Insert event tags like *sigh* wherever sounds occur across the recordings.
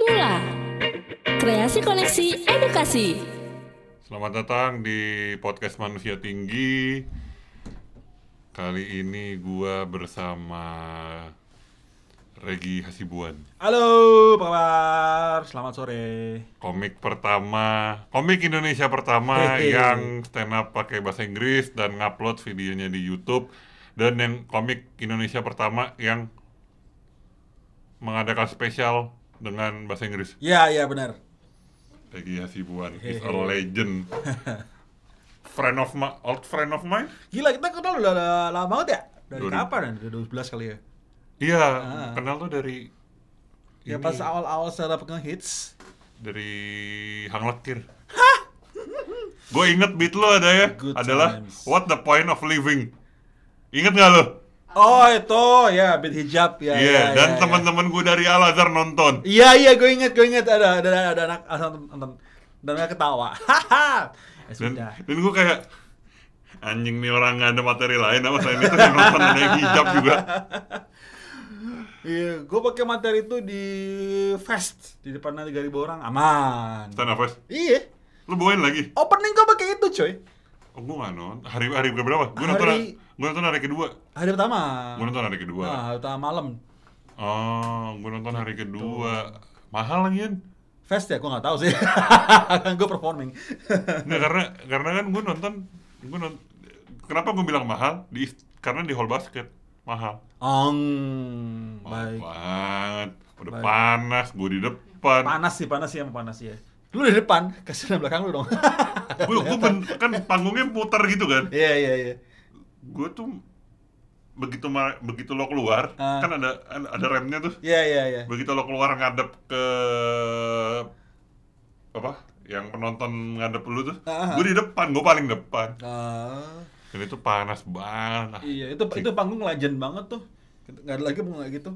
Mula Kreasi Koneksi Edukasi Selamat datang di podcast Manusia Tinggi. Kali ini gua bersama Regi Hasibuan. Halo, apa kabar? Selamat sore. Komik pertama, komik Indonesia pertama Hehe. yang stand up pakai bahasa Inggris dan ngupload videonya di YouTube dan yang komik Indonesia pertama yang mengadakan spesial dengan bahasa Inggris. Ya, ya benar. Regi Hasibuan is a legend. *laughs* friend of my old friend of mine. Gila, kita kenal udah lama banget ya? Dari Dua ribu. kapan? Dari 2011 kali ya? Iya, Ah. kenal tuh dari Ya ini, pas awal-awal secara pegang hits. dari Hang Lekir. Gue inget beat lo ada ya, Good adalah times. What the point of living? Inget gak lo? Oh, itu ya beat hijab ya. Iya, ya, dan ya, teman-teman gue dari Al Azhar nonton. Iya, iya, gue inget, gue inget ada ada ada anak nonton dan mereka ketawa. Haha. Ya Dan, dan gue kayak anjing nih orang nggak ada materi lain apa selain itu yang nonton ada yang hijab juga. Iya, gue pakai materi itu di fest di depan 3000 orang aman. Stand up fest. Iya. Lu bawain lagi? Opening gue pakai itu, coy. Oh, gue nggak nonton. Hari hari berapa? Gue nonton Hari- gue nonton hari kedua. Hari pertama. Gue nonton hari kedua. Nah, hari pertama malam. Oh, gue nonton hari Gitu. kedua. Mahal lagi kan? Fest ya, gue nggak tahu sih. *laughs* kan gue performing. Nggak, karena karena kan gue nonton gue nonton kenapa gue bilang mahal di karena di hall basket mahal Ong, mahal baik. banget udah Baik. panas gue di depan Panas sih, panas sih emang panas sih ya. Lu di depan, kasih belakang lu dong. gue ben- *laughs* kan panggungnya putar gitu kan Iya, iya, iya. Gue tuh begitu ma- begitu lo keluar Ah. kan ada ada remnya tuh Iya, iya, iya. begitu lo keluar ngadep ke apa yang penonton ngadep lu tuh Ah. gue di depan gue paling depan Ah, dan itu panas banget iya, itu itu panggung legend banget tuh. Nggak ada lagi panggung kayak gitu.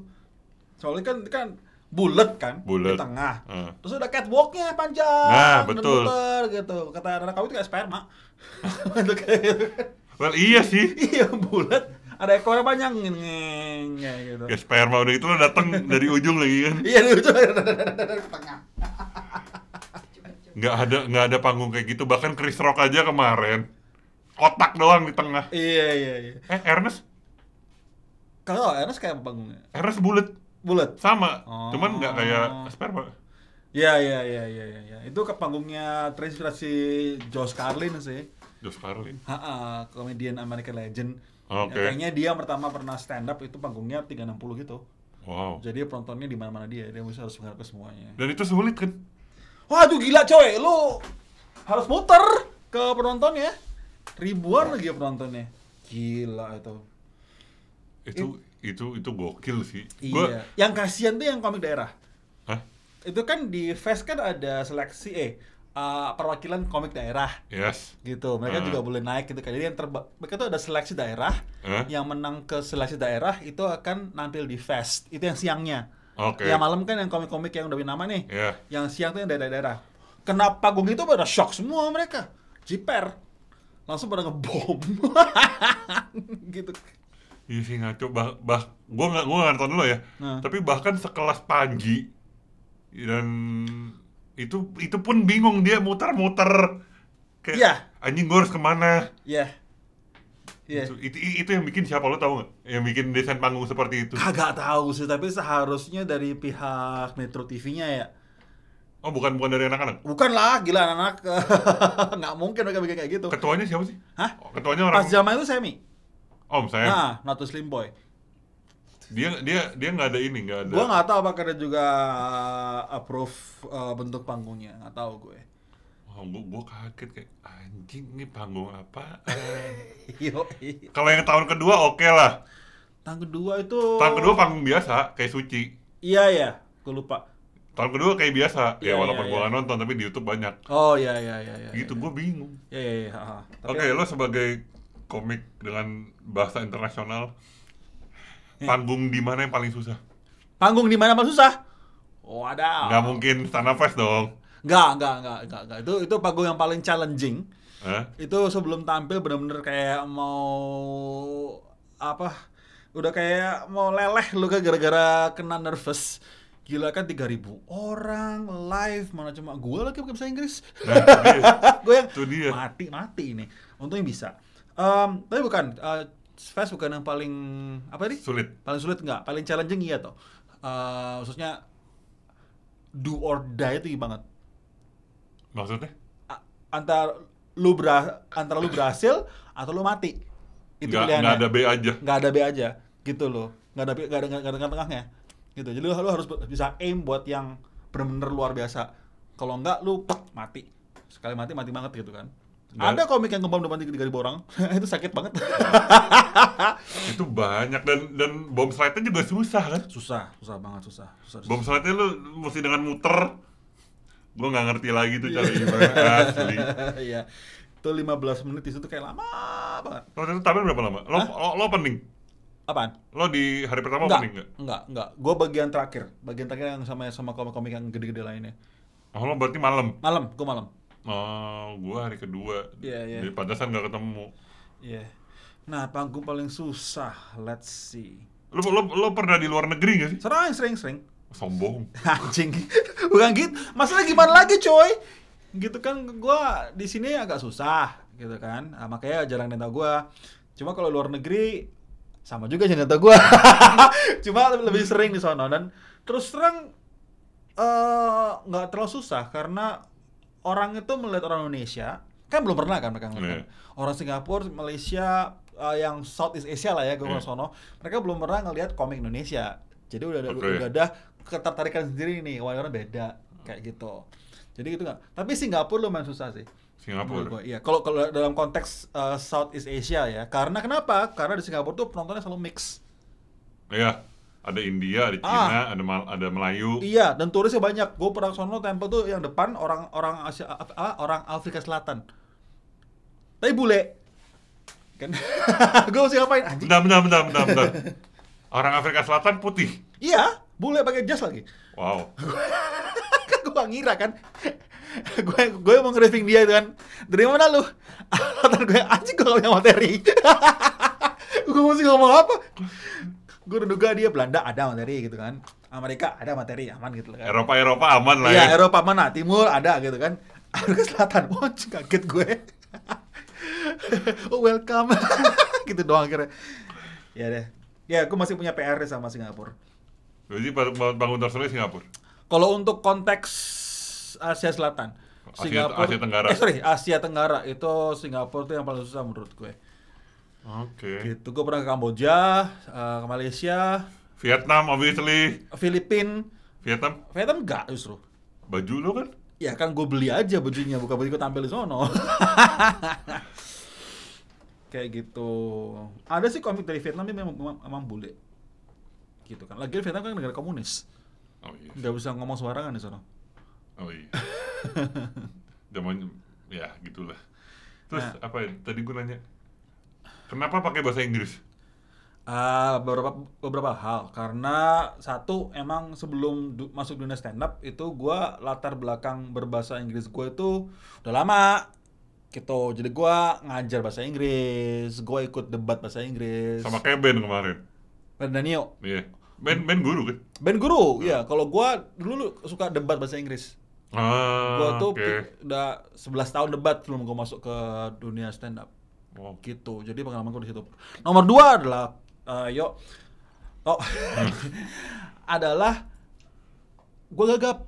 Soalnya kan kan bulat kan Bulet. di tengah. Ah. Terus ada catwalknya panjang. Nah, betul. muter gitu. Kata anak kau itu kayak sperma. *laughs* Itu kayak gitu. Well iya sih *laughs* Iya, bulat. Ada ekornya panjang ngeng kayak gitu. ya sperma udah itu lo datang dari ujung lagi kan Iya, di ujung dari tengah. nggak ada nggak ada panggung kayak gitu bahkan Chris Rock aja kemarin kotak doang di tengah Iya, iya, iya. eh Ernest Kalau Ernest kayak panggungnya? Ernest bulat Bulat. sama Oh. cuman nggak kayak sperma Iya, iya, iya, iya, iya, iya. Itu ke panggungnya terinspirasi Josh Carlin sih. Josh Carlin Ha, komedian American Legend. Oke. Ya, kayaknya dia pertama pernah stand up itu panggungnya 360 gitu. wow Jadi penontonnya di mana-mana dia, dia bisa harus menghadap ke semuanya. dan itu sulit kan Waduh gila coy, lu harus muter ke penontonnya. Ribuan lagi ya penontonnya. Gila itu. itu itu itu gokil sih Iya. Gua, Yang kasihan tuh yang komik daerah. Hah? Itu kan di Fest kan ada seleksi eh uh, perwakilan komik daerah yes gitu. Mereka Ah. juga boleh naik gitu kan. Jadi yang terba mereka tuh ada seleksi daerah. Hah? Yang menang ke seleksi daerah itu akan nampil di Fest. Itu yang siangnya. oke Yang malam kan yang komik-komik yang udah nama nih. ya Yang siang tuh yang daerah-daerah. Kena panggung itu pada shock semua mereka. Jiper. Langsung pada ngebom. *laughs* gitu. iya sih ngaco bah, bah gua nggak nggak nonton dulu ya Nah. tapi bahkan sekelas Panji dan itu itu pun bingung dia muter-muter kayak Iya. anjing gua harus ke mana Iya. Iya. itu, itu itu yang bikin siapa lo tahu nggak yang bikin desain panggung seperti itu Kagak tahu sih, tapi seharusnya dari pihak Metro TV-nya ya. oh bukan bukan dari anak-anak Bukan lah, gila anak-anak. *laughs* nggak mungkin mereka bikin kayak gitu. ketuanya siapa sih Hah? Oh, ketuanya orang Pas zaman itu Semi. om saya Nah, to Slim Boy. Dia dia dia nggak ada ini nggak ada Gua nggak tahu apakah dia juga approve uh, bentuk panggungnya, nggak tahu gue. oh, gua, gua kaget kayak anjing ini panggung apa *laughs* kalau yang tahun kedua oke lah Tahun kedua itu tahun kedua panggung biasa kayak suci Iya ya, gue lupa. tahun kedua kayak biasa Iya, ya walaupun iya, gua iya. nggak nonton tapi di YouTube banyak Oh iya iya iya iya. gitu iya. gua bingung Iya iya iya. ha. Tapi- oke lo sebagai komik dengan bahasa internasional Iya. Panggung di mana yang paling susah Panggung di mana paling susah? Oh ada. nggak mungkin stand up fest dong Nggak, nggak, nggak, nggak, nggak. Itu itu panggung yang paling challenging. Hah? Itu sebelum tampil bener-bener kayak mau apa? Udah kayak mau leleh lu kan gara-gara kena nervous. Gila kan 3000 orang live mana cuma gue lagi pakai bahasa Inggris. Nah, *laughs* gue yang Itu dia. mati mati ini. Untungnya bisa. Em, tapi bukan uh, Fast bukan yang paling apa nih? Sulit. Paling sulit nggak? Paling challenging iya toh. Eh, khususnya do or die itu banget. Maksudnya? A- antara lu ber antara lu berhasil atau lu mati. Itu Nggak, pilihannya. nggak ada B aja. nggak ada B aja gitu loh nggak ada nggak ada nggak ada tengah-tengahnya gitu jadi lu, lu harus bisa aim buat yang bener-bener luar biasa kalau nggak lu pek, mati sekali mati mati banget gitu kan Nggak- ada komik yang ngebom depan tiga ribu orang *laughs* itu sakit banget *laughs* Itu banyak dan dan bom slide-nya juga susah kan? susah susah banget susah susah, susah. Bom slide-nya lu mesti dengan muter. Gue nggak ngerti lagi tuh cara *laughs* gimana asli. iya itu 15 menit di situ kayak lama banget Lo itu tampil berapa lama? Lo, lo, lo opening? apaan Lo di hari pertama enggak opening nggak? enggak enggak gue bagian terakhir bagian terakhir yang sama sama komik-komik yang gede-gede lainnya Oh, lo berarti malam? malam gue malam Oh, gue hari kedua. Iya, iya. Di pantasan nggak ketemu. Iya. Nah, panggung paling susah. Let's see. Lo, lo, lo pernah di luar negeri nggak sih? Sering, sering, sering. Sombong. *laughs* Anjing. Bukan gitu. Masalah gimana lagi, coy? Gitu kan gua di sini agak susah, gitu kan. Nah, makanya jarang nenta gua. Cuma kalau luar negeri sama juga jangan nenta gua. *laughs* Cuma lebih, lebih sering di sana dan terus terang eh, nggak terlalu susah karena orang itu melihat orang Indonesia kan belum pernah kan mereka ngeliat kan. Iya. orang Singapura, Malaysia, eh, yang Southeast Asia lah ya gue ke sono, mereka belum pernah ngelihat komik Indonesia. Jadi udah ada Oke. udah ada ketertarikan sendiri nih, warna beda kayak gitu. Jadi gitu nggak. Tapi Singapura lumayan susah sih. Singapura. Iya, kalau kalau dalam konteks eh, Southeast Asia ya. Karena kenapa? Karena di Singapura tuh penontonnya selalu mix. Iya. Ada India, ada Ah. Cina, ada Mal- ada Melayu. Iya, dan turisnya banyak. Gue pernah sono tempat tuh yang depan orang orang Asia ah, orang Afrika Selatan. Tapi bule. Kan *laughs* gue mesti ngapain anjing? Bentar, bentar, bentar, bentar, bentar. Orang Afrika Selatan putih. Iya, bule pakai jas lagi. Wow. *laughs* kan gue ngira kan. gue gue mau nge-briefing dia itu kan. Dari mana lu? *laughs* Alasan gue anjing gue gak punya materi. gue mesti ngomong apa? Gue udah duga dia Belanda ada materi gitu kan. Amerika ada materi aman gitu loh kan. Eropa Eropa aman lah Iya, ya. Eropa mana? Timur ada gitu kan. Afrika Selatan. *laughs* Wah, anjing, kaget gue. *laughs* oh, welcome. *laughs* gitu doang akhirnya. Ya deh. Ya, aku masih punya PR sama Singapura. Jadi ba- bangun tersulit Singapura. Kalau untuk konteks Asia Selatan, Asia- Asia Tenggara. Eh, sorry, Asia Tenggara itu Singapura tuh yang paling susah menurut gue. Oke. Gitu, gue pernah ke Kamboja, eh, ke Malaysia, Vietnam obviously. Filipina, Vietnam Vietnam enggak justru. baju lo kan? Ya kan gue beli aja bajunya, bukan baju gue tampil di sono. *laughs* Kayak gitu. Ada sih komik dari Vietnam yang memang, memang, memang bule. Gitu kan. Lagi Vietnam kan negara komunis. Oh iya. Nggak bisa ngomong sembarangan di sono. Oh iya. *laughs* Zaman ya gitulah. Terus Nah. apa ya? Tadi gue nanya. Kenapa pakai bahasa Inggris? Ah, beberapa beberapa hal. Karena satu emang sebelum du- masuk dunia stand up itu gua latar belakang berbahasa Inggris gue itu udah lama. Gitu. Jadi gua ngajar bahasa Inggris. Gua ikut debat bahasa Inggris. Sama kayak Ben kemarin. Ben Danio. Iya. Ben Ben guru kan? Ben guru ya kalau gua dulu suka debat bahasa Inggris. Ah, gua tuh pi- udah 11 tahun debat sebelum gua masuk ke dunia stand up Oh, gitu. Jadi pengalaman gue di situ. Nomor dua adalah eh, yo. Oh. *laughs* Adalah gue gagap.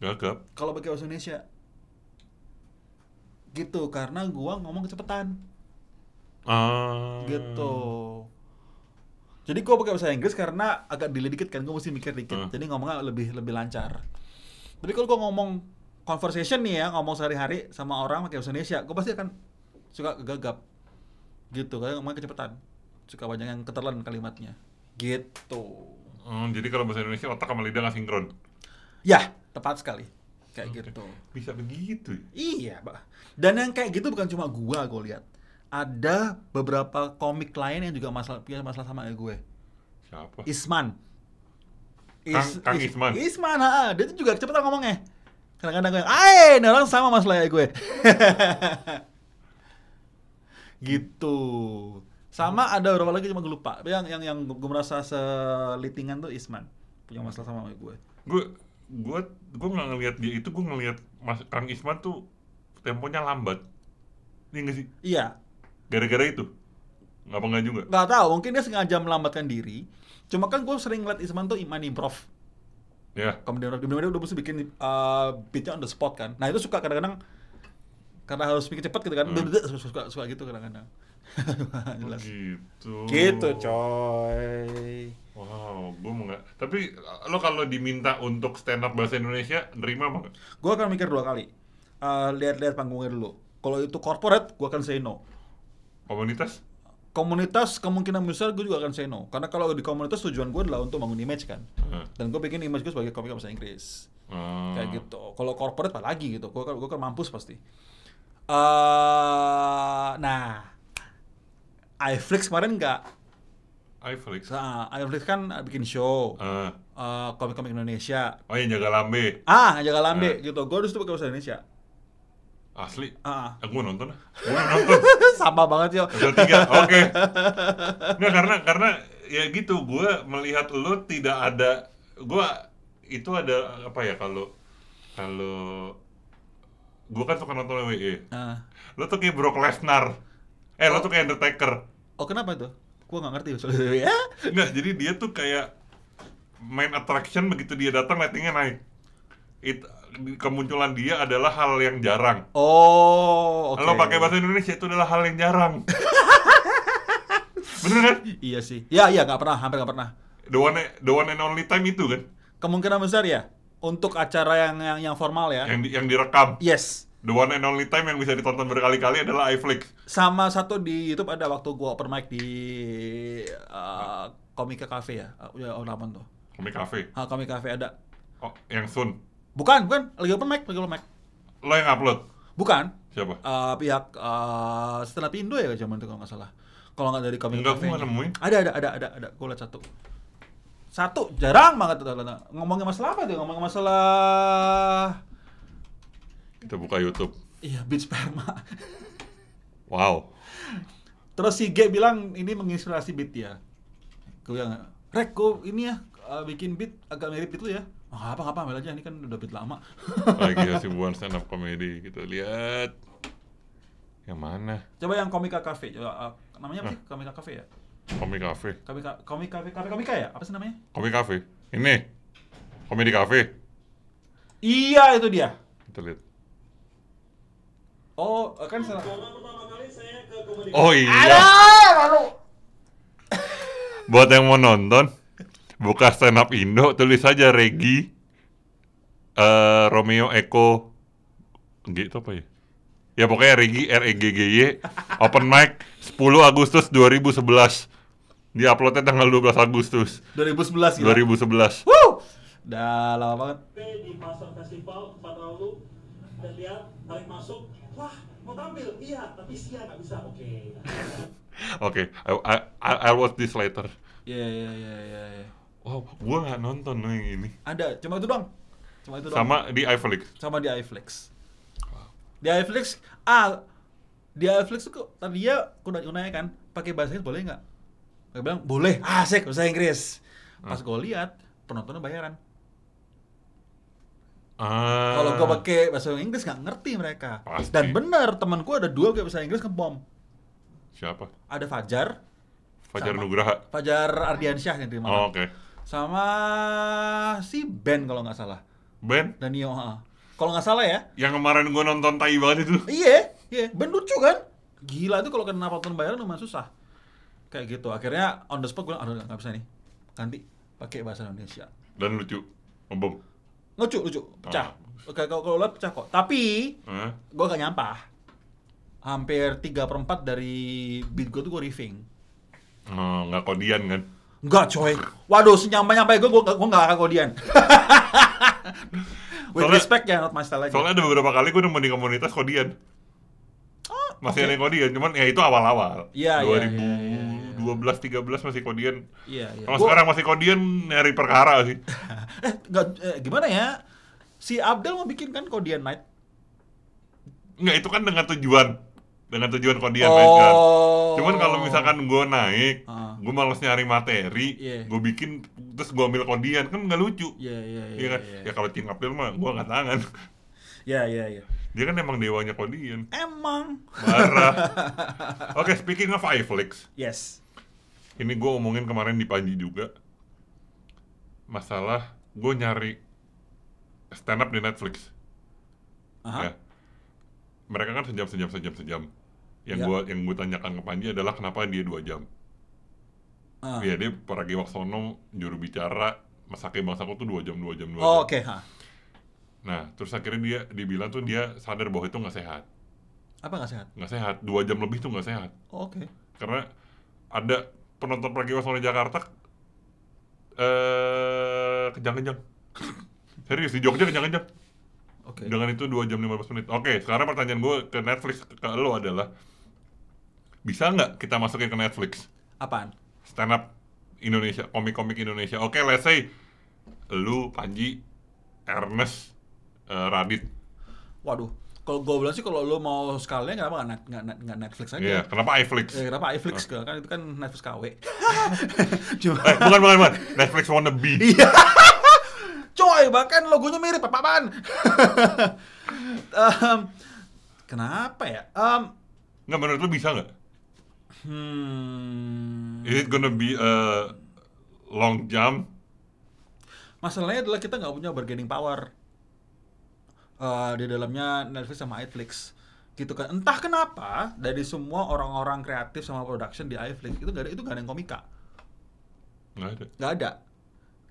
Gagap. kalau pakai bahasa Indonesia. Gitu karena gua ngomong kecepatan. Ah. gitu. Jadi gua pakai bahasa Inggris karena agak delay dikit kan gue mesti mikir dikit. Hmm. jadi ngomongnya lebih lebih lancar. Tapi kalau gua ngomong conversation nih ya ngomong sehari-hari sama orang pakai bahasa Indonesia gue pasti akan suka gagap gitu karena ngomongnya kecepatan suka banyak yang keterlan kalimatnya gitu Oh, jadi kalau bahasa Indonesia otak sama lidah nggak sinkron. ya tepat sekali kayak Oke. gitu Bisa begitu. ya? Iya, Pak. Dan yang kayak gitu bukan cuma gua gue lihat. Ada beberapa komik lain yang juga masalah punya masalah sama kayak gue. Siapa? Isman. Kang- Kang Isman. Isman, ha, dia tuh juga kecepatan ngomongnya. Kadang-kadang gue, "Ai, ini orang sama masalah kayak gue." *laughs* gitu. Sama ada beberapa lagi cuma gue lupa. Yang yang yang gue merasa selitingan tuh Isman. punya masalah sama gue. gue gue gue nggak ngelihat dia itu gue ngelihat mas Kang Isman tuh temponya lambat ini nggak sih Iya, gara-gara itu nggak nggak juga nggak tahu mungkin dia sengaja melambatkan diri. Cuma kan gue sering ngeliat Isman tuh main improv. ya improv, di mana dia udah mesti bikin uh, beatnya on the spot kan. Nah itu suka kadang-kadang karena harus bikin cepat gitu kan, Hmm. suka, suka, suka gitu kadang-kadang. *laughs* Jelas. gitu Gitu coy. wow gue mau nggak tapi lo kalau diminta untuk stand up bahasa Indonesia nerima apa nggak Gue akan mikir dua kali. Uh, lihat-lihat panggungnya dulu. Kalau itu corporate, gue akan say no. komunitas Komunitas kemungkinan besar gue juga akan say no. Karena kalau di komunitas tujuan gue adalah untuk bangun image kan. Nah, Dan gue bikin image gue sebagai komika bahasa Inggris. ah. Kayak gitu. Kalau corporate apa lagi gitu. Gue kan, gue kan mampus pasti. Eh nah, iFlix kemarin nggak. iFlix Nah, iFlix kan bikin show. Ah. eh, komik-komik Indonesia. oh yang jaga lambe Ah, jaga lambe Ah. gitu. Gue di situ pakai bahasa Indonesia. asli Ah, ah, gue nonton ah gue nonton *laughs* sama banget yo. Episode tiga, oke. *laughs* Nggak karena karena ya gitu, gue melihat lo tidak ada, gue itu ada apa ya kalau kalau gue kan suka nonton WWE, Ah. lo tuh kayak Brock Lesnar, eh lo tuh kayak Undertaker, Oh kenapa itu? Gue nggak ngerti soalnya. *laughs* Ya. nggak jadi dia tuh kayak main attraction begitu dia datang ratingnya naik. It, kemunculan dia adalah hal yang jarang. Oh, oke. Kalau pakai bahasa Indonesia itu adalah hal yang jarang. *laughs* Bener kan? Iya sih. Ya, iya nggak pernah, hampir nggak pernah. The one, the one and only time itu kan Kemungkinan besar ya untuk acara yang yang, yang formal ya. yang di, yang direkam. Yes. The one and only time yang bisa ditonton berkali-kali adalah iFlix. Sama satu di YouTube ada waktu gua open mic di uh, Komika Cafe ya. Uh, ya orang apa tuh? Komik Cafe. Ah, Komika Cafe ada. Oh, yang Sun. Bukan, bukan. Lagi open mic, lagi open mic. Lo yang upload. Bukan. Siapa? Uh, pihak uh, up Indo ya zaman itu kalau nggak salah. Kalau nggak dari Komika Enggak, Cafe. gua nggak nemuin. Ada, ada, ada, ada, ada. Gua liat satu. Satu, jarang banget. Ngomongin masalah apa tuh? Ngomongin masalah Kita buka YouTube. Iya, beat sperma. Wow. Terus si G bilang ini menginspirasi beat dia. Gue bilang, Rek, gue ini ya uh, bikin beat agak mirip beat lu ya. Oh, apa apa ambil aja ini kan udah beat lama. *laughs* Lagi hasibuan *laughs* stand up comedy. Kita lihat. Yang mana? Coba yang Komika Cafe. Coba, uh, namanya apa sih? Komika Cafe ya? Komik Cafe. Komika Komika Cafe, Cafe Komika ya? Apa sih namanya? Komik Cafe. Ini. Komedi Cafe. Iya, itu dia. Kita lihat. Oh, kan salah. Oh iya. lalu. Buat yang mau nonton, buka stand up Indo, tulis saja Regi eh Romeo Eko G itu apa ya? Ya pokoknya Regi R E G G Y open mic 10 Agustus 2011. Di uploadnya tanggal 12 Agustus 2011 gitu. 2011. Wuh! Udah lama banget. di pasar festival tempat lalu dan lihat tarik masuk wah mau tampil iya tapi sia nggak bisa oke *laughs* Oke, I, I, I- I'll watch this later. Iya, iya, iya, iya. iya. Wow, gua nggak nonton yang ini. Ada, cuma itu doang. Cuma itu doang. Sama di iFlix. sama di iFlix. Di iFlix, ah, di iFlix tuh kok tadi dia aku udah nanya kan, pakai bahasa Inggris boleh nggak? Dia bilang boleh, asik bahasa Inggris. Pas gue lihat penontonnya bayaran. Ah. Kalau gue pakai bahasa Inggris nggak ngerti mereka. Pasti. Dan bener temanku ada dua pakai bahasa Inggris ngebom. Siapa? Ada Fajar, Fajar Sama. Nugraha. Fajar Ardiansyah yang di Oh. Oke. Sama si Ben kalau nggak salah. Ben, Danio, ha. Kalau nggak salah ya, yang kemarin gua nonton tai banget itu. Iya, iya, Ben lucu kan? Gila itu kalau kena penonton bayaran lumayan susah. Kayak gitu. Akhirnya on the spot gue, aduh nggak bisa nih. Ganti pakai bahasa Indonesia. Dan lucu. Ngebom. Lucu, lucu, pecah. Ah. Oke, kalau kalau lihat pecah kok. Tapi Hah? gue gak nyampah. Hampir 3 per 4 dari beat gue tuh gue riffing. Oh, nggak kodian kan? Enggak coy. Waduh, senyampai-nyampai gue, gue, gue gak akan kodian. *laughs* With Soalnya- respect ya, not my style aja. Soalnya ada beberapa kali gue nemu di komunitas kodian. Masih ada yang kodian, cuman ya itu awal-awal. Oh, Iya, iya, 2012 13 masih kodian. Iya, iya. Kalau Gua- sekarang masih kodian nyari perkara sih. *laughs* eh, nggak, eh, gimana ya? Si Abdel mau bikin kan Kodian Night. Enggak, itu kan dengan tujuan dengan tujuan kodian naik kan. Oh. Cuman kalau misalkan gue naik, Ah. gue males nyari materi, Iya. gue bikin terus gue ambil kodian kan nggak lucu. Iya iya iya. Iya kan? iya. Ya kalau Cing April mah gue nggak tangan. *laughs* Iya iya iya. Dia kan emang dewanya kodian. Emang. Marah. *laughs* Oke, speaking of iFlix, Yes. Ini gue omongin kemarin di Panji juga. Masalah gue nyari stand up di Netflix. Aha. Ya. Mereka kan sejam sejam sejam sejam. Yang Ya. gua yang gue tanyakan ke Panji adalah kenapa dia dua jam. Ah. Iya dia Paragi Waksono juru bicara Masake Bangsaku tuh dua jam dua jam dua Oh, jam. oke, ha. Nah terus akhirnya dia dibilang tuh dia sadar bahwa itu nggak sehat, Apa nggak sehat? nggak sehat. Dua jam lebih tuh nggak sehat Oh, oke. karena ada penonton Paragi Waksono di Jakarta eh kejang-kejang. *laughs* Serius di Jogja kejang-kejang. Oke. Dengan itu 2 jam 15 menit. Oke, sekarang pertanyaan gue ke Netflix ke lo adalah bisa nggak kita masukin ke Netflix Apaan? stand up Indonesia, komik-komik Indonesia. Oke, let's say lu, Panji, Ernest, eh, Radit. Waduh. Kalau gue bilang sih kalau lo mau sekalian kenapa nggak nggak net- nggak Netflix aja? Iya, kenapa iFlix? Eh, kenapa iFlix Oh. kan itu kan Netflix KW. *laughs* Cuma Eh, bukan, bukan, bukan. Netflix wannabe. Iya. *laughs* Coy, bahkan logonya mirip apa-apaan. *laughs* Em, kenapa ya? Em, Nggak, menurut lu bisa nggak? hmm, Is it gonna be a long jump? masalahnya adalah kita nggak punya bargaining power Eh, di dalamnya Netflix sama iFlix gitu kan entah kenapa dari semua orang-orang kreatif sama production di iFlix itu nggak ada itu nggak ada yang komika Nggak ada. nggak ada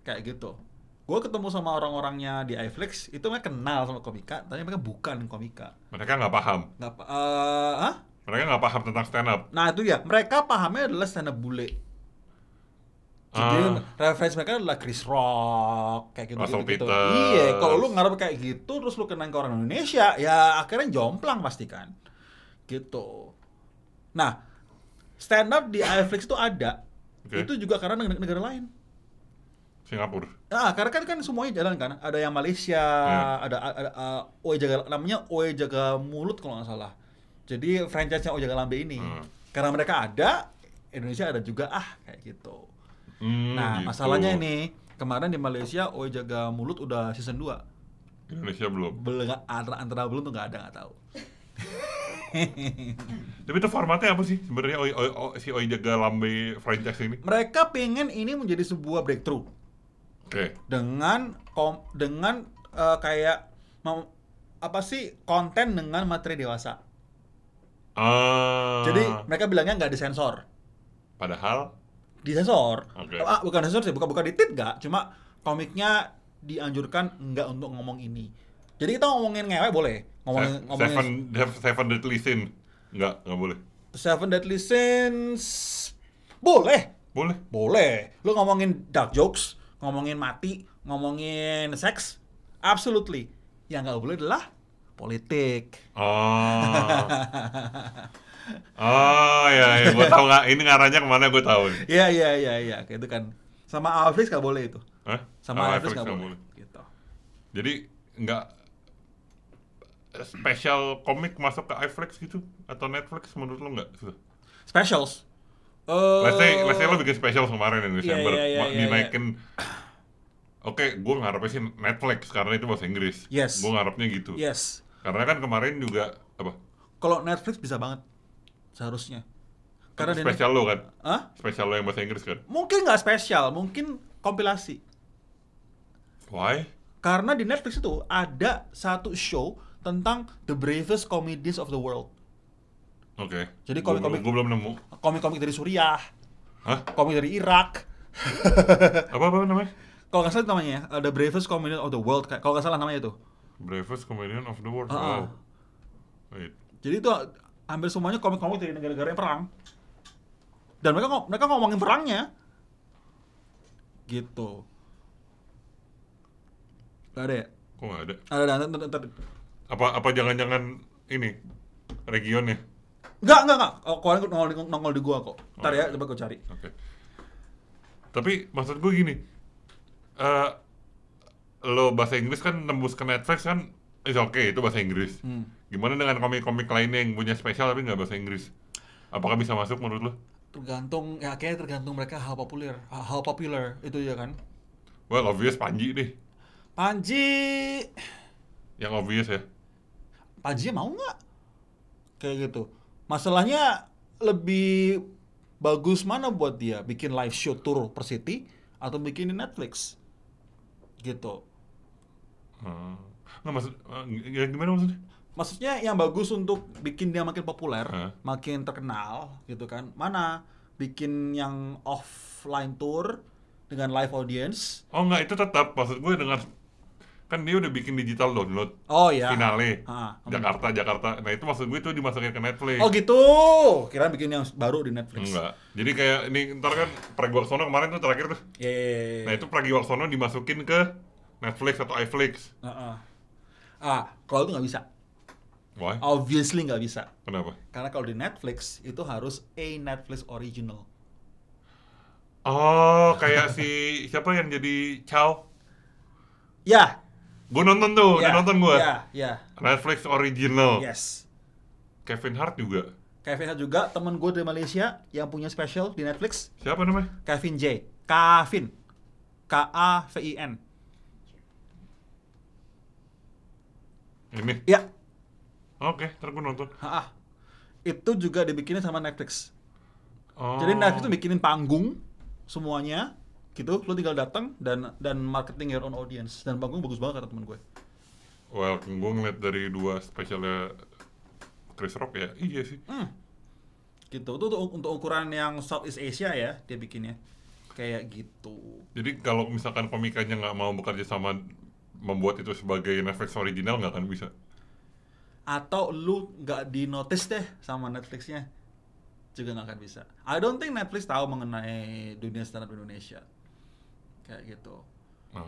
kayak gitu gue ketemu sama orang-orangnya di iFlix itu mereka kenal sama komika tapi mereka bukan komika Mereka nggak paham. nggak hah? Mereka nggak paham tentang stand up. nah itu ya mereka pahamnya adalah stand up bule jadi Ah. referensi mereka adalah Chris Rock kayak gitu Russell gitu, Peters. iya kalau lu ngarep kayak gitu terus lu kenal ke orang Indonesia ya akhirnya jomplang pasti kan gitu nah stand up di iFlix itu ada Oke. itu juga karena negara, negara lain Singapura. Nah, karena kan kan semuanya jalan kan. Ada yang Malaysia, Iya. ada ada uh, Oe jaga namanya Oe jaga mulut kalau nggak salah. Jadi franchise-nya Oe jaga lambe ini. Hmm. Karena mereka ada, Indonesia ada juga ah kayak gitu. Hmm, nah, gitu. masalahnya ini kemarin di Malaysia Oe jaga mulut udah season 2. Indonesia belum. Belum antara, antara belum tuh nggak ada nggak tahu. *laughs* Tapi itu formatnya apa sih sebenarnya Oi, Oi, Oi- si Oi jaga lambe franchise ini? Mereka pengen ini menjadi sebuah breakthrough Oke. dengan kom, dengan uh, kayak mau apa sih konten dengan materi dewasa. Ah. Jadi mereka bilangnya nggak disensor, padahal disensor. Oke. Ah, bukan disensor sih, bukan bukan ditit nggak, cuma komiknya dianjurkan nggak untuk ngomong ini. Jadi kita ngomongin ngewe boleh, ngomongin Se- ngomongin Seven Seven Deadly Sin nggak nggak boleh. Seven Deadly Sins boleh, Boleh. boleh. Lu ngomongin dark jokes, ngomongin mati, ngomongin seks, absolutely. Yang nggak boleh adalah politik. Oh. *laughs* oh ya, ya. gue tahu nggak. Ini ngarahnya ke mana gue tahu. nih. Iya iya iya iya, kayak itu kan. Sama Netflix nggak boleh itu. Hah? Sama Netflix nggak nggak boleh. Gitu. Jadi nggak special komik masuk ke iFlix gitu atau Netflix menurut lo nggak? Susah. Specials. Eh, Let's say, let's say lo bikin special kemarin yang Desember, iya, iya, ma- iya, dinaikin. Oke, gue ngarepnya sih Netflix karena itu bahasa Inggris. Yes. Gue ngarepnya gitu. Yes. Karena kan kemarin juga apa? Kalau Netflix bisa banget seharusnya. Karena spesial lo kan? Hah? Spesial lo yang bahasa Inggris kan? Mungkin nggak spesial, mungkin kompilasi. Why? Karena di Netflix itu ada satu show tentang the bravest comedians of the world. Oke. Jadi Gua komik-komik- Gue belum nemu. Komik-komik dari Suriah, Hah? komik dari Irak. *laughs* Apa apa namanya? Kalau nggak salah namanya, uh, the bravest comedian of the world. Kalau nggak salah namanya itu. Bravest Comedian of the World. Ah, ah. Wow. Wait. Jadi itu hampir semuanya komik-komik dari negara-negara yang perang. Dan mereka mereka ngomongin perangnya. Gitu. Gak ada ya? Kok nggak ada? Ada, ada, ntar, ntar. Apa apa jangan-jangan ini regionnya? Enggak, enggak, enggak. Oh, kemarin nongol, di- nongol di gua kok. Ntar Oh, ya, coba gua cari. Oke. Tapi maksud gue gini, eh lo bahasa Inggris kan nembus ke Netflix kan It's okay, itu bahasa Inggris. Hmm. Gimana dengan komik-komik lainnya yang punya spesial tapi nggak bahasa Inggris? Apakah bisa masuk menurut lo? Tergantung, ya kayaknya tergantung mereka how populer, how popular itu ya kan. Well, obvious Panji deh. Panji, Yang obvious ya. Panji mau nggak? Kayak gitu. Masalahnya lebih bagus mana buat dia? Bikin live show tour per city atau bikin di Netflix? Gitu. Hmm. Nggak maksud, eh, ya gimana maksudnya? Maksudnya yang bagus untuk bikin dia makin populer, Hah? makin terkenal gitu kan. Mana bikin yang offline tour dengan live audience? Oh nggak, itu tetap. Maksud gue dengan kan dia udah bikin digital download Oh ya. finale Ah, hmm. Jakarta Jakarta nah itu maksud gue itu dimasukin ke Netflix Oh gitu. Kira bikin yang baru di Netflix. enggak jadi kayak ini ntar kan Pragiwaksono kemarin tuh terakhir tuh Yeay. nah itu Pragiwaksono dimasukin ke Netflix atau iFlix Heeh. Ah, kalau itu nggak bisa. why Obviously nggak bisa. kenapa Karena kalau di Netflix itu harus a Netflix original. oh kayak si *laughs* siapa yang jadi Chow Ya. gue nonton tuh udah ya, nonton gue Ya, ya. Netflix original Yes. Kevin Hart juga Kevin Hart juga temen gue dari Malaysia yang punya special di Netflix. siapa namanya Kevin J. Kevin. K A V I N. ini Ya. oke ntar gue nonton Ha Itu juga dibikinin sama Netflix. oh. Jadi Netflix itu bikinin panggung semuanya gitu, lu tinggal datang dan dan marketing your own audience dan panggung bagus banget kata temen gue. well gue ngeliat dari dua spesialnya Chris Rock ya iya sih Hmm. Gitu. Itu untuk, untuk ukuran yang Southeast Asia ya dia bikinnya. Kayak gitu. Jadi kalau misalkan komikanya nggak mau bekerja sama membuat itu sebagai Netflix original nggak akan bisa. Atau lu nggak di notice deh sama Netflixnya juga nggak akan bisa. I don't think Netflix tahu mengenai dunia stand up Indonesia. Kayak gitu. Ah.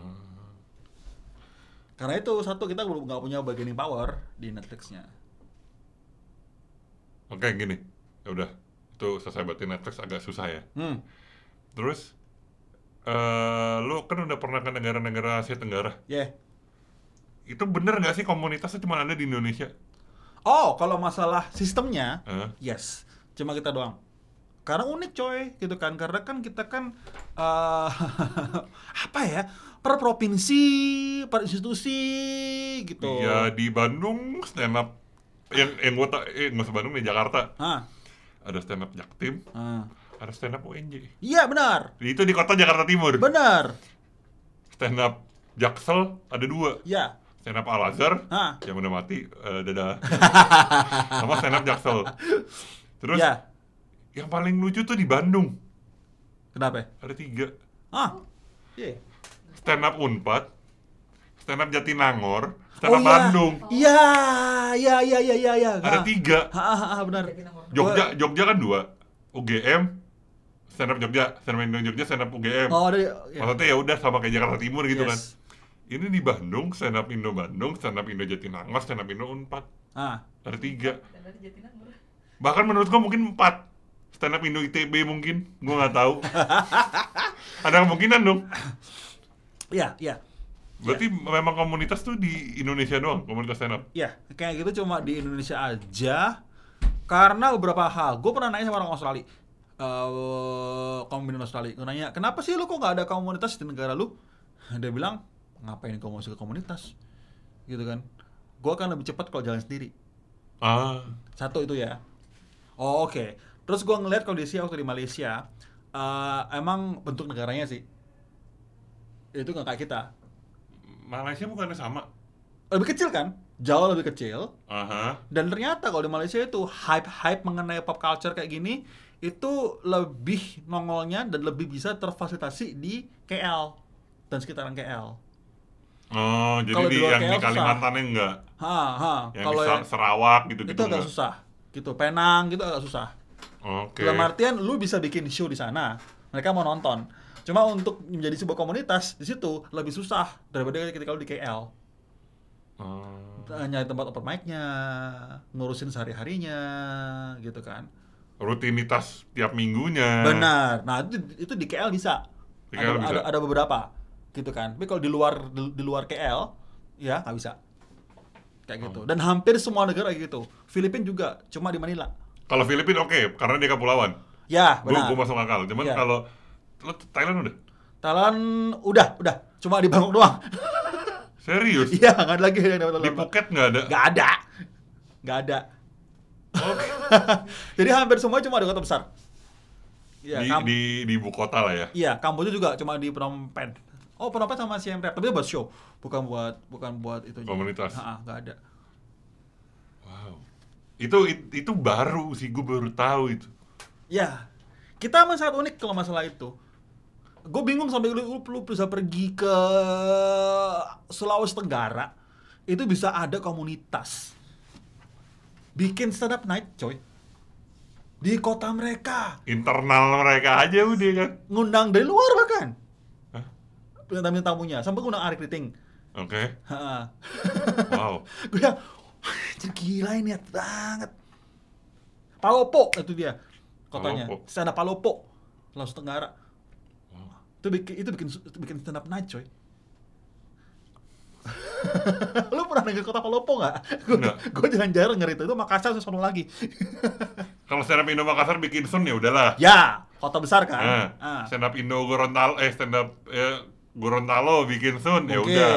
Karena itu satu kita belum nggak punya bargaining power di Netflixnya. Oke gini, ya udah itu selesai berarti Netflix agak susah ya. Hmm. Terus, eh lu kan udah pernah ke negara-negara Asia Tenggara. Yeah. Itu bener nggak sih komunitasnya cuma ada di Indonesia? Oh, kalau masalah sistemnya, Hah? yes, cuma kita doang. Karena unik coy, gitu kan. Karena kan kita kan eh *laughs* apa ya? Per provinsi, per institusi gitu. Iya di Bandung stand up yang yang gua tak eh nggak usah Bandung di Jakarta Hah. ada stand up Jaktim, ah. Ada stand up UNJ. Iya benar, Itu di kota Jakarta Timur. benar. Stand up Jaksel ada dua. Ya, stand up Al Azhar Hah. yang udah mati eh, dadah *laughs* sama stand up Jaksel terus ya. yang paling lucu tuh di Bandung Kenapa? ada tiga Ah, iya. stand up Unpad stand up Jatinangor stand up iya. Bandung Iya, iya, iya, iya, iya, iya. ada tiga Ah, ah, ah, benar. Jogja Jogja kan dua UGM stand up Jogja stand up Indo Jogja stand up UGM Oh, ada. ya. maksudnya ya udah sama kayak Jakarta Timur gitu kan Yes. ini di Bandung stand up Indo Bandung stand up Indo Jatinangor stand up Indo Unpad Ah, ada tiga bahkan menurut gua mungkin empat stand up Indo ITB mungkin gua nggak tahu *laughs* ada kemungkinan dong iya, iya. berarti memang komunitas tuh di Indonesia doang komunitas stand up Iya, kayak gitu cuma di Indonesia aja. Karena beberapa hal, gue pernah nanya sama orang Australia, eh komunitas Australia, gue nanya, kenapa sih lu kok nggak ada komunitas di negara lu? Dia bilang, ngapain kau masuk ke komunitas? Gitu kan. Gue akan lebih cepat kalau jalan sendiri. ah Satu itu ya. Oh oke. Terus gue ngeliat kondisi waktu di Malaysia, eh, emang bentuk negaranya sih. Itu nggak kayak kita. Malaysia bukannya sama Lebih kecil kan? Jauh lebih kecil. aha Dan ternyata kalau di Malaysia itu hype-hype mengenai pop culture kayak gini itu lebih nongolnya dan lebih bisa terfasilitasi di KL dan sekitaran KL. oh jadi Kalau di, di yang di KL susah. Enggak Ha, ha. yang Kalau yang, Sa- Sarawak gitu gitu itu agak susah. Gitu, Penang gitu agak susah. oke Dalam artian lu bisa bikin show di sana, mereka mau nonton. Cuma untuk menjadi sebuah komunitas di situ lebih susah daripada ketika lu di KL. Oh. Nyari tempat open mic-nya, ngurusin sehari-harinya, gitu kan. Rutinitas tiap minggunya Benar. Nah, itu, itu di KL bisa. Di ada, KL bisa. ada ada beberapa gitu kan. Tapi kalau di luar di, di luar KL ya nggak bisa. kayak gitu. Oh. Dan hampir semua negara kayak gitu. Filipina juga, cuma di Manila. Kalau Filipina oke, karena dia kepulauan. Ya, benar. gue masuk akal. Cuman Iya. kalau lo Thailand udah Thailand udah, udah, cuma di Bangkok doang. serius. *laughs* Iya, nggak ada lagi yang dapat Di Phuket nggak ada. Nggak ada, nggak ada. Oke. *laughs* Jadi hampir semua cuma di kota besar. Iya, di, di di ibu kota lah ya. Iya, kampusnya juga cuma di Phnom Penh. Oh, Phnom Penh sama Siem Reap, tapi itu buat show, bukan buat bukan buat itu. Komunitas. Ha-ha, nggak ada. Wow. Itu it- itu baru sih gue baru tahu itu. Ya, kita emang sangat unik kalau masalah itu. Gue bingung sampai lu, lu, lu bisa pergi ke Sulawesi Tenggara, itu bisa ada komunitas bikin stand up night, coy. Di kota mereka, Internal mereka aja udah kan. ngundang dari luar bahkan. Hah? Tamu tamunya, sampai ngundang Arik Riting. Oke. Ha. Wow. *laughs* gue ya, gila ini banget. Palopo itu dia kotanya. Palopo. Stand up Palopo, Sulawesi Tenggara. Wow. Itu bikin itu bikin itu bikin stand up night, coy. *laughs* Lu pernah denger kota Palopo nggak? Gue Nggak. gue jarang-jarang denger itu. Itu Makassar sesuatu lagi. *laughs* Kalau stand up Indo Makassar bikin sun ya udahlah. ya, kota besar kan. Nah, Ah, stand up Indo Gorontalo eh stand up eh, Gorontalo bikin sun ya udah.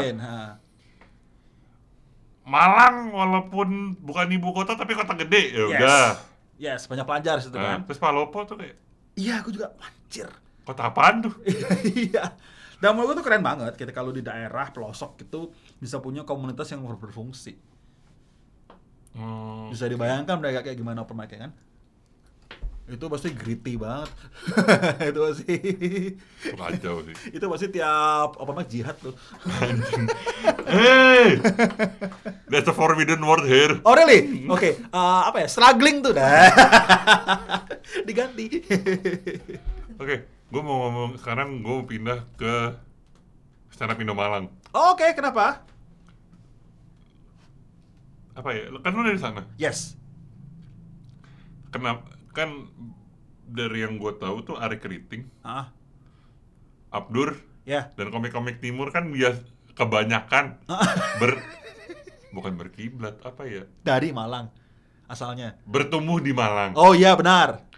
Malang walaupun bukan ibu kota tapi kota gede ya Yes. udah. Yes, banyak pelajar situ Nah, kan. terus Palopo tuh kayak Iya, aku juga anjir. kota apaan tuh? *laughs* Iya. Dan menurut gue tuh keren banget ketika lu di daerah pelosok itu bisa punya komunitas yang ber- berfungsi. Hmm. Bisa dibayangkan mereka kayak gimana open mic kan? Itu pasti gritty banget. *laughs* itu pasti Kacau sih. *laughs* itu pasti tiap open mic jihad tuh. *laughs* Hey, that's a forbidden word here. Oh really? Oke, eh, apa ya? Struggling tuh dah. Diganti. Oke, gue mau ngomong sekarang gue mau pindah ke stand up Indo Malang. Oke, kenapa? Apa ya? Kan lu dari sana. Yes. Kenapa? Kan dari yang gue tahu tuh Ari Keriting, Ah, Abdur, ya. dan komik-komik timur kan bias kebanyakan *laughs* ber bukan berkiblat apa ya? Dari Malang asalnya. Bertumbuh di Malang. Oh iya benar.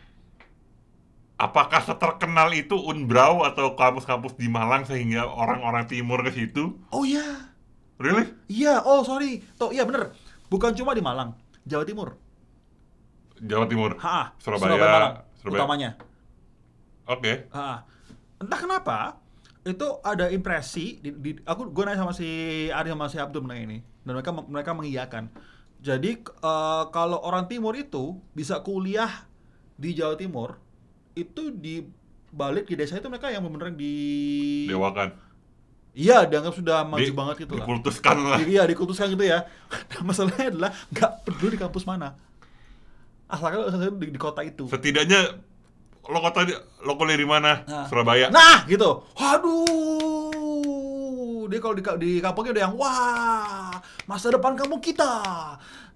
Apakah seterkenal itu Unbrau atau kampus-kampus di Malang sehingga orang-orang timur ke situ? Oh iya. Really? Iya, oh sorry. Tuh, iya bener. Bukan cuma di Malang, Jawa Timur. Jawa Timur. Ha, Surabaya. Malang, Surabaya. utamanya. Oke. Ha. Entah kenapa itu ada impresi di, di- aku gue nanya sama si Ari sama si Abdul mengenai ini dan mereka mereka mengiyakan. Jadi eh, kalau orang timur itu bisa kuliah di Jawa Timur itu di balik di desa itu mereka yang benar di Dewakan. Iya, dianggap sudah maju Di- banget gitu lah. Dikultuskan lah. Iya, dikultuskan gitu ya. Nah, *laughs* masalahnya adalah nggak peduli di kampus mana. Asalkan lo di, di kota itu. Setidaknya lo kota lo kuliah di mana? Nah. Surabaya. Nah, gitu. Waduh. Dia kalau di, di kampungnya udah yang wah, masa depan kampung kita.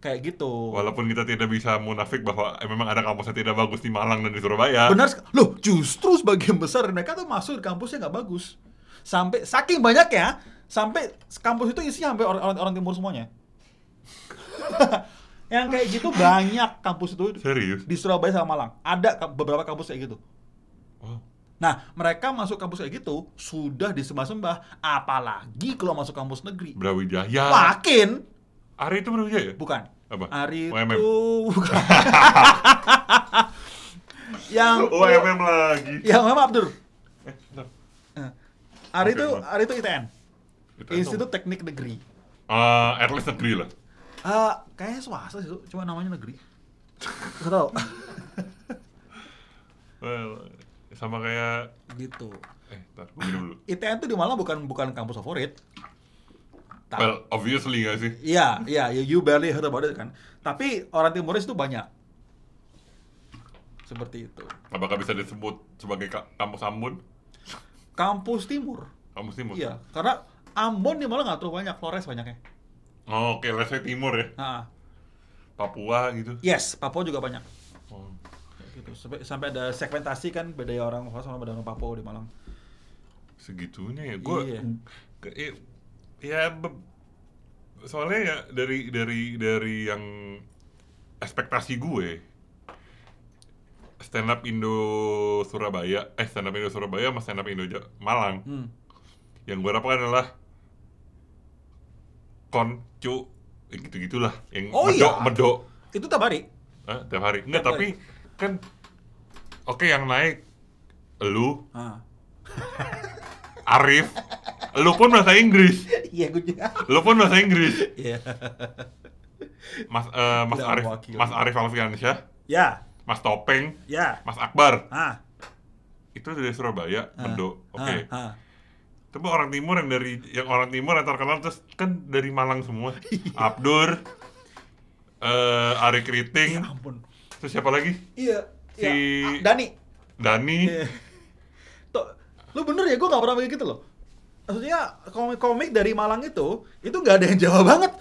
Kayak gitu. Walaupun kita tidak bisa munafik bahwa eh, memang ada kampus yang tidak bagus di Malang dan di Surabaya. Benar. Loh, justru sebagian besar mereka tuh masuk di kampusnya nggak bagus. Sampai saking banyaknya, sampai kampus itu isinya sampai orang, orang, orang timur semuanya. *laughs* yang kayak gitu banyak kampus itu Serius? di Surabaya sama Malang. Ada beberapa kampus kayak gitu. Nah, mereka masuk kampus kayak gitu sudah disembah-sembah, apalagi kalau masuk kampus negeri. Brawijaya. Makin Ari itu Brawijaya? bukan. Apa? Ari UMM. itu bukan. *laughs* yang UMM lagi. yang mana Abdur? Eh, bentar. Eh, Ari itu maaf. Ari itu ITN. Itu Institut Teknik Negeri. Ah, at least negeri lah. Eh, kayaknya swasta sih, cuma namanya negeri. Gak tau. *laughs* Well, sama kayak gitu. eh, ntar, gue minum dulu. ITN tuh di Malang bukan bukan kampus favorit. Ta- Well, obviously gak sih? Iya, iya, you- you barely heard about it kan. Tapi orang Timuris itu banyak. Seperti itu. Apakah bisa disebut sebagai ka- kampus Ambon? Kampus Timur. Kampus Timur? Iya, karena Ambon di Malang nggak terlalu banyak, Flores banyaknya. Oh, Oke, let's say Timur ya. Nah, Papua gitu. yes, Papua juga banyak. Gitu. Sampai, sampai ada segmentasi kan budaya orang Flores sama budaya orang Papua di Malang. Segitunya ya. Gue Iya. ya, ya be- soalnya ya dari dari dari yang ekspektasi gue stand up Indo Surabaya eh stand up Indo Surabaya sama stand up Indo Malang Hmm. yang gue harapkan adalah kon cu gitu gitulah yang Oh medok iya. medok Itu tiap hari. Hah, tiap hari enggak Tiap tapi kan oke yang naik lu Ah. *laughs* Arif lu pun bahasa Inggris Iya, gue juga. lu pun bahasa Inggris Iya. Mas eh, Mas Arif. Mas Arif Alfiansyah Ya, Mas Topeng ya. Mas Akbar Ah. itu dari Surabaya ah, Mendo oke ah, ah. tapi orang timur yang dari yang orang timur yang terkenal terus kan dari Malang semua *laughs* Iya. Abdur eh Ari Kriting Ya ampun. terus siapa lagi Iya. Si- ya. Dani. Dani. *laughs* Tuh, lu bener ya, gue gak pernah begitu loh. Maksudnya komik-komik dari Malang itu, itu gak ada yang Jawa banget.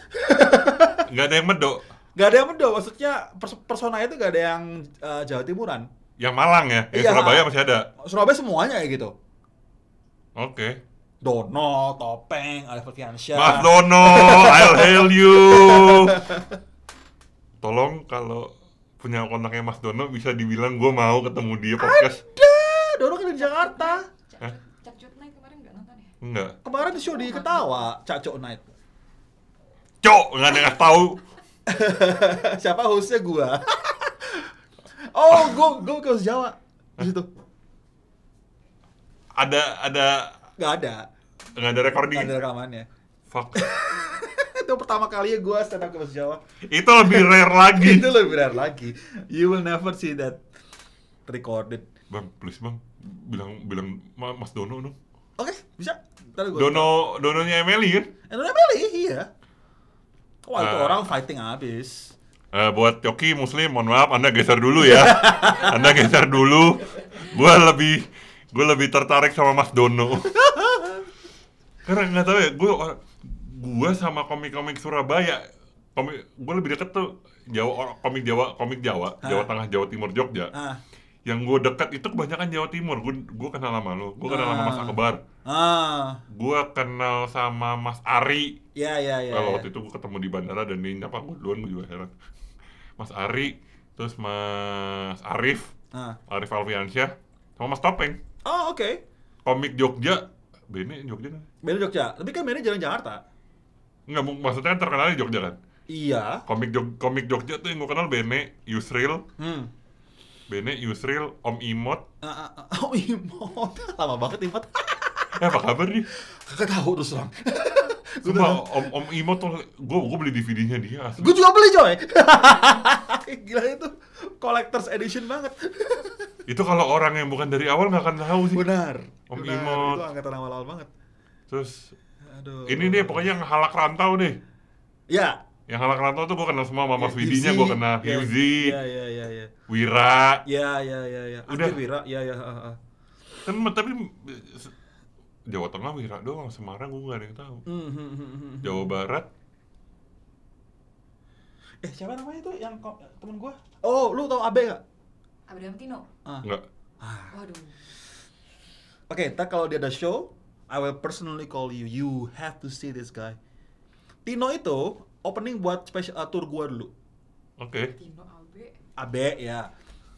*laughs* nggak ada yang medok gak ada yang Mendo, maksudnya pers- persona itu gak ada yang eh, Jawa Timuran. yang Malang ya yang Iya. Surabaya masih ada Surabaya semuanya kayak gitu. oke Dono, Topeng, Alif Fiansyah. Mas Dono I'll hail you *laughs* tolong kalau punya kontaknya Mas Dono bisa dibilang gue mau ketemu dia podcast Ada, Dono kan di Jakarta. Hah? Cak Cut Night kemarin nggak nonton ya? enggak Kemarin di show di Ketawa, Cacok Night. cok nggak ada yang tahu *laughs* Siapa hostnya gua? *laughs* oh, gua gua ke host Jawa di situ. ada ada Gak ada, nggak ada recording gak ada rekamannya. fuck *laughs* itu pertama kali gua stand up ke host Jawa. itu lebih *laughs* rare lagi itu lebih rare lagi. You will never see that recorded. bang please bang bilang bilang "Ma- Mas Dono dong Oke, bisa. Ntar gua Dono Dononya Emily kan Melly, iya. Wah, itu Ah. orang fighting abis. Eh, buat Coki Muslim, mohon maaf, Anda geser dulu ya. *laughs* anda geser dulu. Gua lebih, gue lebih tertarik sama Mas Dono. *laughs* Karena nggak tahu ya, gue, gue sama komik-komik Surabaya, komik, gue lebih deket tuh Jawa, komik Jawa, komik Jawa, Jawa Ah. Tengah, Jawa Timur, Jogja. Ah, Yang gue dekat itu kebanyakan Jawa Timur. Gue, gue kenal sama lo, gue kenal sama Mas Ah. Akbar, ah, gue kenal sama Mas Ari. ya ya ya. Kalau ya. waktu itu gue ketemu di bandara dan dia nyapa gue duluan, gue juga heran. Mas Ari, terus Mas Arif, Ah. Arif Alfiansyah, sama Mas Topeng. Oh, oke. Komik Jogja, Bene Jogja kan? Beda Jogja. Tapi kan Beda jarang Jakarta. Enggak, maksudnya kan terkenal di Jogja kan? Iya. Komik Jog komik Jogja tuh yang gue kenal Bene, Yusril, Hmm. Bene, Yusril, Om Imot. Ah, ah. Oh, Imot. *laughs* Lama banget Imot. Eh, apa kabar nih? Kagak tahu terus terang. *laughs* Sumpah, Om, Om Imot tuh, gue gue beli DVD-nya dia. Gue juga beli coy. *laughs* Gila itu collector's edition banget. Itu kalau orang yang bukan dari awal nggak akan tahu sih. Benar. Om Benar. Imot. Itu angkatan awal-awal banget. Terus, Aduh. ini deh pokoknya yang halak rantau deh. Ya. Yang halak rantau tuh gue kenal semua, sama Mas Ya, Widinya Yuzi. gue kenal, Ya, Yuzi, Ya ya ya ya. Wira, Ya ya ya ya. Udah. Akhir Wira. Ya ya. ah, ah. kan tapi Jawa Tengah Wira doang, Semarang gue gak ada yang tahu. Hmm, hmm, hmm. Jawa Barat, Eh siapa namanya itu yang temen gua? Oh, lu tau Abe gak? Abdam Tino. Ah. enggak. Waduh. Oke, ntar kalau dia ada show, I will personally call you. You have to see this guy. Tino itu opening buat special uh, tour gua dulu. Oke. Tino Abe. Abe ya.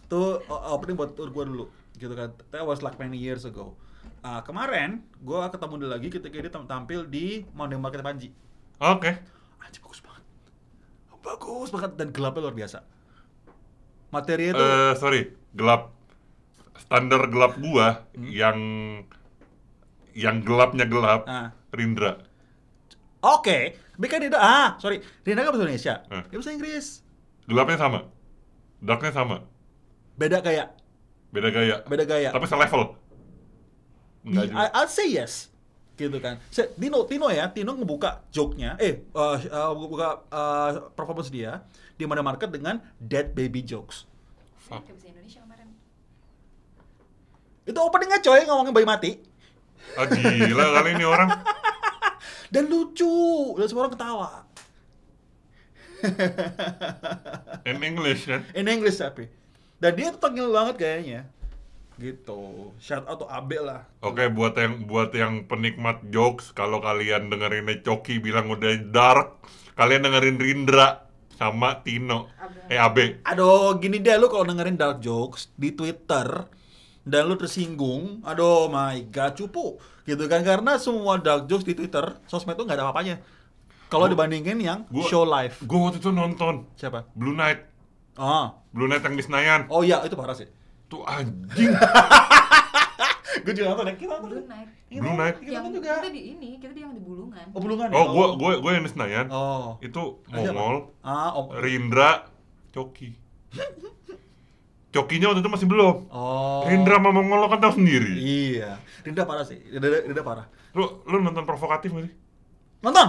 Tuh uh, opening buat tour gua dulu. Gitu kan. That was like many years ago. Ah, kemarin gua ketemu dia lagi ketika dia tam- tampil di Monday Market Panji. Oke. Anjir bagus banget. Bagus banget dan gelapnya luar biasa. Materinya tuh Eh, sorry, gelap. Standar gelap gua Hmm. yang yang gelapnya gelap, Ah. Rindra. Oke, tapi kan dia ah, sorry, Rina kan bahasa Indonesia, Eh. dia bahasa Inggris, Gelapnya sama. Darknya sama. beda kayak, Beda gaya. beda gaya. Tapi selevel. Enggak I, juga. I'll say yes, gitu kan. Se- Tino, Tino ya, Tino ngebuka joke-nya, eh, uh, uh, buka uh, performance dia di mana market dengan dead baby jokes. Fuck. Dia bisa Indonesia kemarin. Itu openingnya coy ngomongin bayi mati Ah, gila kali ini orang. dan lucu dan semua orang ketawa. In English kan. In English tapi. Dan dia tuh tengil banget kayaknya. Gitu. Shout out to Abe lah. Oke, buat yang buat yang penikmat jokes, kalau kalian dengerinnya Coki bilang udah dark, kalian dengerin Rindra sama Tino. Abraham. Eh Abe. Aduh, gini deh lu kalau dengerin dark jokes di Twitter dan lu tersinggung, aduh my god cupu gitu kan karena semua dark jokes di Twitter sosmed tuh nggak ada apa-apanya. Kalau Gua- dibandingin yang gua- show live. Gue waktu itu nonton Siapa? Blue Night. Ah. Blue Night yang di Senayan. Oh iya, itu parah sih. Tuh anjing. *laughs* Gue juga nonton ya, kita nonton. Blue Night. Kita Blue Night. Kita Yang nonton juga. kita di ini, kita di yang di Bulungan. Oh, Bulungan. ya? Oh, gue gue gue yang di Senayan. Oh. Itu? Mongol, Ah, om. Rindra, Coki. *laughs* Cokinya waktu itu masih belum. Oh. Rindra sama Mongol kan tahu sendiri. Iya. Rinda parah sih. Rinda, Rinda parah. Lu lu nonton provokatif gak sih? Nonton.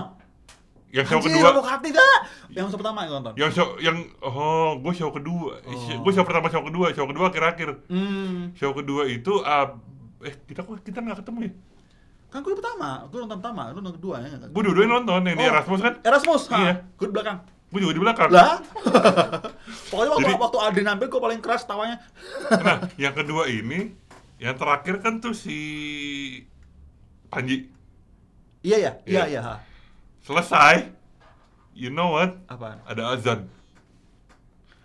Yang show Anjir, kedua. provokatif dah. Yang show pertama yang nonton. Yang show yang oh, gue show kedua. Oh. Gue show pertama, show kedua, show kedua akhir-akhir. Hmm. Show kedua itu ah, eh kita kok kita nggak ketemu ya? Kan gue pertama, gue nonton pertama, lu nonton kedua ya. Gue dua-duanya nonton yang di Oh. Erasmus kan. Erasmus, ha? Iya. Gue di belakang. Gue juga di belakang. Lah? *laughs* Pokoknya waktu, Jadi- waktu Aldi nampil gue paling keras tawanya. *laughs* Nah, *laughs* yang kedua ini, yang terakhir kan tuh si Panji Iya ya, iya Iya. iya. ha. selesai. You know what? Apaan? Ada azan.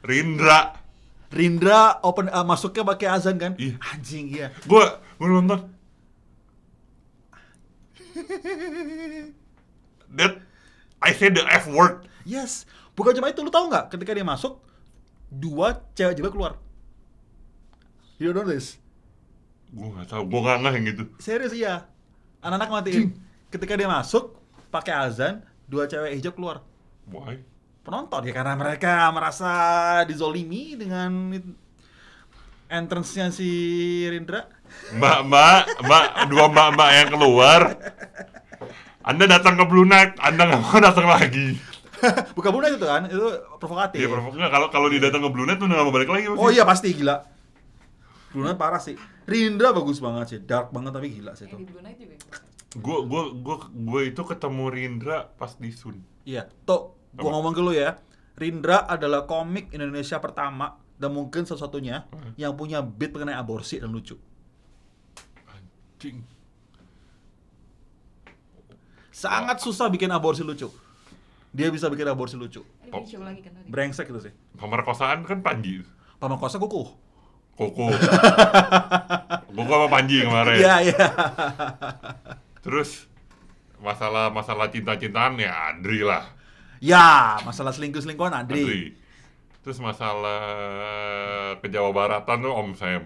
Rindra. Rindra open eh, masuknya pakai azan kan? Iya. Anjing iya. Gue gue nonton. That I say the F word. Yes. Bukan cuma itu, lu tahu nggak? Ketika dia masuk, dua cewek juga keluar. You don't know this? Gue gak tau, gue gak ngeh yang gitu. Serius iya. Anak-anak matiin. Ketika dia masuk, pakai azan, dua cewek hijab keluar. Why? penonton ya karena mereka merasa dizolimi dengan entrance-nya si Rindra. Mbak, mbak, mbak, dua mbak mbak yang keluar. Anda datang ke Blue Night, Anda nggak mau datang lagi. *laughs* Bukan bunuh itu kan, itu provokatif. Iya, provok nggak kalau kalau dia datang ke Blue Night tuh nggak mau balik lagi. pasti. oh iya pasti gila. Brunei parah sih. Rindra bagus banget sih, dark banget tapi gila sih Yang itu. Blue Night juga. Gue gue gue gue itu ketemu Rindra pas di Sun. Iya, tuh gua Apa? ngomong ke lu ya. Rindra adalah komik Indonesia pertama dan mungkin satu-satunya Hmm. yang punya beat mengenai aborsi dan lucu. Anjing. Sangat susah bikin aborsi lucu. Dia bisa bikin aborsi lucu. Lagi kan. Brengsek itu sih. Pemerkosaan kan Panji. Pamakosa kukuh. Koko. Koko sama Panji kemarin. Iya, iya. Terus masalah masalah cinta-cintaan ya Adri lah. Ya, masalah selingkuh-selingkuhan Andri. Adri. Terus masalah ke Jawa Baratan tuh Om Sam.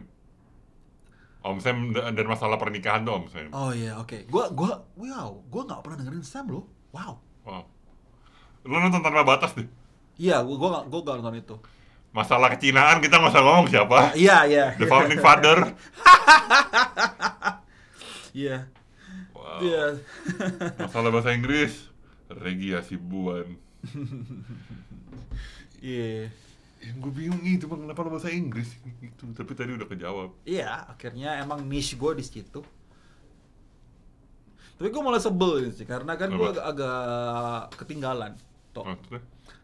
Om Sam da- dan masalah pernikahan tuh Om Sam. Oh iya, oke. Gua gua wow, gua nggak pernah dengerin Sam loh. Wow. Wow. Lu nonton tanpa batas deh. Iya, gua gua nggak gua nggak nonton itu. Masalah kecinaan kita nggak usah ngomong siapa. Iya, iya. The Founding Father. *laughs* Iya. Wow. Iya. Masalah bahasa Inggris. Regi Asibuan. *laughs* Iya. Yang gue bingung itu bang, kenapa lo bahasa Inggris gitu. Tapi tadi udah kejawab. Iya, akhirnya emang niche gua di situ. Tapi gua malah sebel sih karena kan agak, agak ketinggalan. Toh. Maksudnya?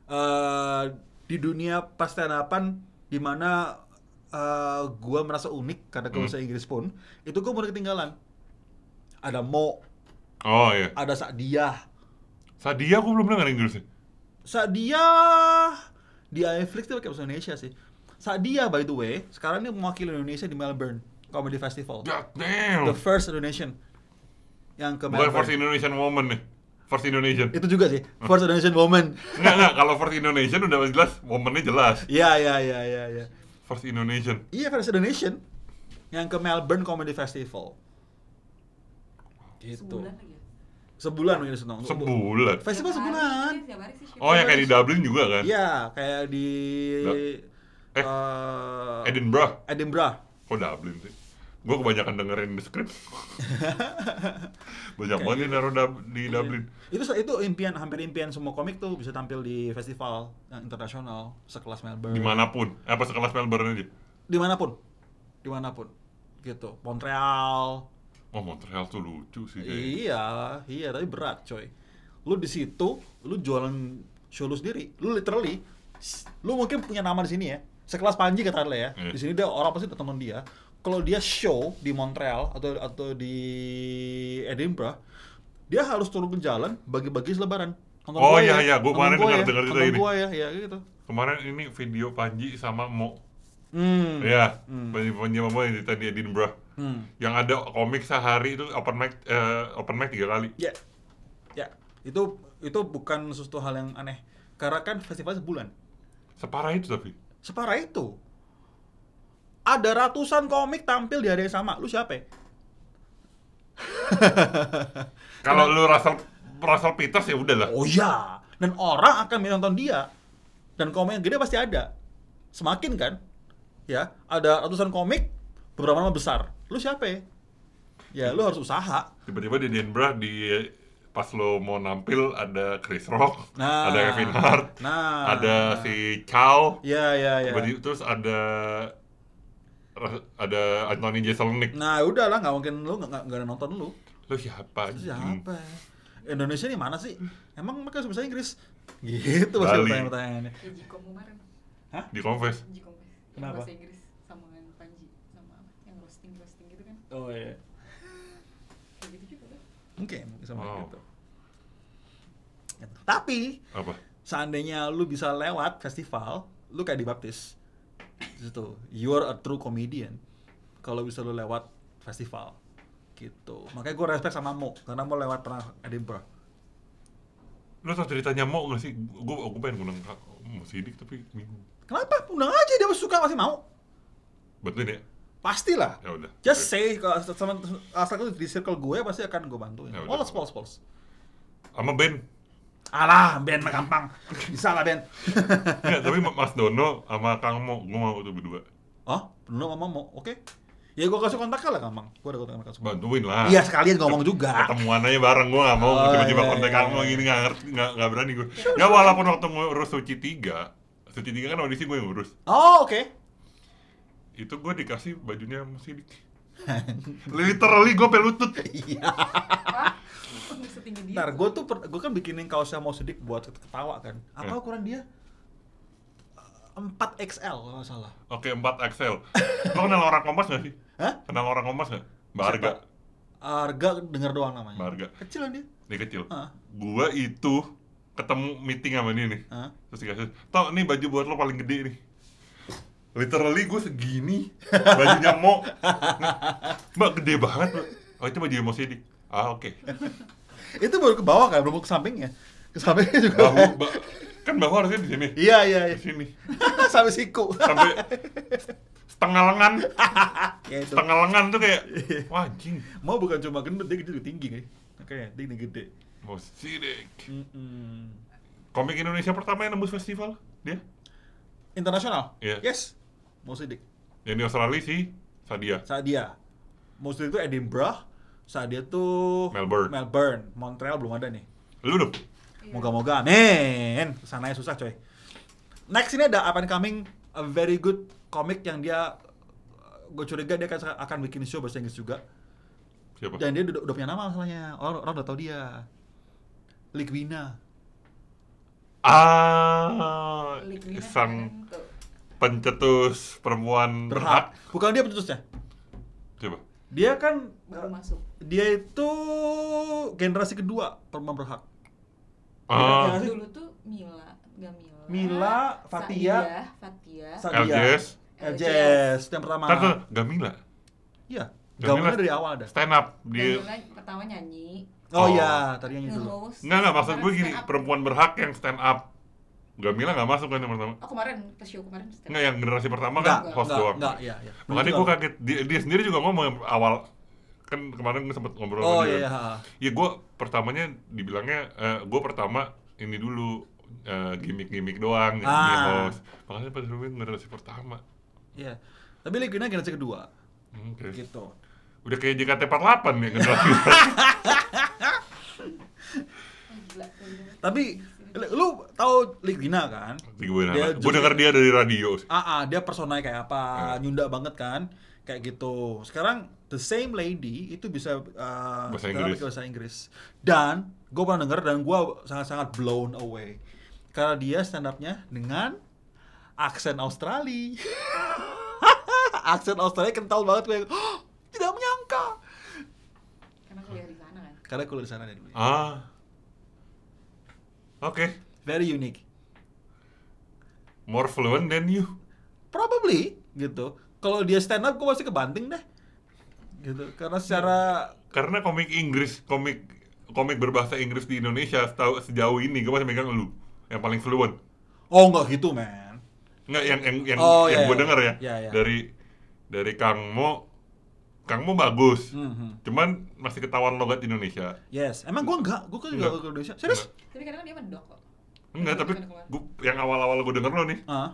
Eh, di dunia pastenapan di mana eh, gua merasa unik karena gua Hmm. bahasa Inggris pun, itu gua mulai ketinggalan. Ada Mo, Oh iya. ada Sakdiah. Sadia aku belum dengar Inggrisnya. Sadia di iFlix dia pakai bahasa Indonesia sih. Sadia by the way, sekarang ini mewakili Indonesia di Melbourne Comedy Festival. God damn. The first Indonesian yang ke Bukan Melbourne. First Indonesian Woman nih. First Indonesian. Itu juga sih, first Indonesian woman. Enggak, enggak. Kalau First Indonesian udah jelas, womannya jelas. Iya, iya, iya, iya, iya. First Indonesian. Iya, first Indonesian yang ke Melbourne Comedy Festival. Gitu. Sebulan lagi ya? Sebulan mungkin senang. Sebulan. Festival sebulan. Oh, yang kayak di Dublin juga kan? Iya, kayak di Eh, eh, Edinburgh. Edinburgh. Kok Dublin sih? Gue kebanyakan dengerin di script. *laughs* Banyak banget yang gitu. naruh di Iya. Dublin. Itu itu impian hampir impian semua komik tuh bisa tampil di festival yang internasional sekelas Melbourne. Di mana pun. Apa sekelas Melbourne aja? Di mana pun, di mana pun, gitu. Montreal. Oh, Montreal tuh lucu sih kayaknya. Iya, iya tapi berat coy. Lu di situ, lu jualan show lu sendiri. Lu literally, lu mungkin punya nama di sini ya. Sekelas Panji kata ya. Hmm. Di sini dia orang pasti udah tonton dia. Kalau dia show di Montreal atau atau di Edinburgh, dia harus turun ke jalan bagi-bagi selebaran. Oh, iya, ya, iya, gua nonton kemarin dengar- ya, dengar nonton ini. gua ya, ya gitu. Kemarin ini video Panji sama Mo. Hmm. Ya, Hmm. Panji Panji sama Mo yang cerita di Edinburgh. Hmm. Yang ada komik sehari itu open mic eh, open mic tiga kali. Ya. Ya. Itu itu bukan sesuatu hal yang aneh. Karena kan festival sebulan. Separah itu tapi. Separah itu. Ada ratusan komik tampil di hari yang sama. Lu siapa ya? *laughs* Kalau lu Russell Russell Peters ya udahlah. Oh iya. Dan orang akan menonton dia. Dan komik yang gede pasti ada. Semakin kan? Ya, ada ratusan komik, beberapa nama besar. Lu siapa ya? Ya, lu harus usaha. Tiba-tiba di Edinburgh di pas lo mau nampil ada Chris Rock, Nah. ada Kevin Hart, Nah. ada si Chow, Ya, ya, ya. terus ada ada Anthony Jeselnik. Nah, udahlah, nggak mungkin lu nggak nggak ada nonton lu. Lo siapa? anjing? Siapa? ya? Indonesia ini mana sih? Emang mereka bisa bahasa Inggris? Gitu pasti Bali. pertanyaan-pertanyaannya. Jikom kemarin. Di Confess. Kenapa? Bahasa Inggris sama dengan Panji sama apa? Yang roasting roasting gitu kan. Oh iya. Kayak gitu juga kan. Mungkin sama Wow. gitu. Tapi Apa? seandainya lu bisa lewat festival, lu kayak dibaptis. Gitu. You are a true comedian. Kalau bisa lu lewat festival. Gitu. Makanya gue respect sama Mo karena Mo lewat pernah Edinburgh. Lo tau ceritanya mau gak sih? Gue gue pengen ngundang Mo Sidik tapi bingung. Kenapa? Undang aja dia masih suka masih mau. Bantuin ya? Pastilah. Ya udah. Just say kalau sama asal di circle gue pasti akan gue bantuin. Ya udah. Polos, polos, polos. Sama Ben. Alah, Ben mah gampang. Bisa lah Ben. Enggak, tapi Mas Dono sama Kang Mo, gue mau tuh berdua. oh, belum ngomong mau. Oke. Ya gue kasih kontak lah gampang. Gue ada kontak sama Bantuin lah. Iya, sekalian ngomong juga. Ketemuan aja bareng, gue gak mau Oh, tiba-tiba iya, kontak iya, Kang Mo iya. gini, gak ngerti, gak, gak berani gue. Ya walaupun waktu ngurus Suci 3, Suci 3 kan audisi gue yang ngurus. Oh, oke. Itu gue dikasih bajunya Mas Sidik. *laughs* Literally gue pelutut. Iya. Oh, nggak setinggi dia. Ntar gue tuh gue kan bikinin kaosnya mau sedikit buat ketawa kan. Apa Hmm. ukuran dia? 4 XL kalau salah. Oke, 4 XL. Lo kenal orang Kompas gak sih? Hah? Kenal orang Kompas gak? Mbak Arga. Harga denger doang namanya. Mbak Arga. Kecil kan dia. Dia kecil. Hah? Gua itu ketemu meeting sama dia nih. Hah? Terus dikasih, Toh nih baju buat lo paling gede nih Literally gue segini Bajunya mau *laughs* Mbak gede banget mbak Oh itu baju mau sidik Ah oke Itu baru ke bawah kan, belum ke sampingnya. Ke sampingnya juga. Bahu ba- Kan bahu harusnya di sini Iya, iya, iya. Di sini *laughs* Sampai siku. Sampai setengah lengan *laughs* ya itu. Setengah lengan tuh kayak Wah anjing Mau bukan cuma gendut, dia juga tinggi kan. Oke, dia ini gede. Mau sidik Mm-mm. Komik Indonesia pertama yang nembus festival Dia Internasional? Iya. Yes. Mau sidik. Yang di Australia sih Sadia Saat dia. Mau sidik itu Edinburgh. Saat dia tuh Melbourne. Melbourne. Montreal belum ada nih. Lu dong Iya. Moga-moga. Men, ke sananya susah coy. Next ini ada up and coming a very good comic yang dia gue curiga dia akan, akan bikin show bahasa Inggris juga. Siapa? Dan dia udah, udah punya nama masalahnya. Orang, orang udah tahu dia. Ligwina. Ah Sang pencetus perempuan berhak. Berhak. Bukan dia pencetusnya. Coba. Dia kan baru masuk. Dia itu generasi kedua perempuan berhak. Ah, Iya. sih? Dulu tuh Mila, nggak Mila. Mila, Fatia. Fatia. LJS. LJS yang pertama. Tuh Gamila. Iya. Gamila dari awal ada. Stand up di Mila pertama nyanyi. Oh, Oh. iya, tadinya itu dulu. Enggak enggak maksud gue gini, perempuan berhak yang stand up. Gamila nggak masuk kan yang pertama. Oh kemarin pas show kemarin stand Enggak yang generasi pertama Enggak, kan host enggak, doang. enggak, iya, iya. Makanya gue kaget dia, dia sendiri juga ngomong awal kan kemarin gue sempet ngobrol Oh sama dia. iya, kan. iya. Ya gue pertamanya dibilangnya eh, gue pertama ini dulu eh, gimmick-gimmick doang Ah. host. Makanya pas gue generasi pertama. Iya. Tapi Ligwina generasi kedua. Hmm, Oke. Gitu. Udah kayak JKT48 nih generasi. Oh, gila. *laughs* Tapi lu tahu Ligwina kan? Dia gue denger dia dari radio. Ah, ah, dia personanya kayak apa, Hmm. nyunda banget kan, kayak gitu. Sekarang the same lady itu bisa uh, Bahasa Inggris. bahasa Inggris. Dan gue pernah denger dan gue sangat-sangat blown away karena dia stand upnya dengan aksen Australia. *laughs* aksen Australia kental banget gue. "Oh, tidak menyangka. Karena kuliah di sana kan. Karena kuliah di sana dan Ah. Oke. very unique. More fluent than you. Probably gitu. Kalau dia stand up, gue pasti kebanting deh. Gitu. Karena secara Karena komik Inggris, komik komik berbahasa Inggris di Indonesia setahu sejauh ini gue masih megang lu yang paling fluent. oh nggak gitu man. Nggak yang yang yang, Oh, yang iya, gue iya. denger ya Iya, iya. dari dari Kang Mo. Kang Mo bagus. Mhm. Cuman masih ketahuan logat Indonesia. Yes. Emang gue enggak, gue kan juga Enggak. ke Indonesia. Serius? Tapi kadang dia mendok kok. Enggak, tapi gua, yang awal-awal gue denger lo nih, Ah.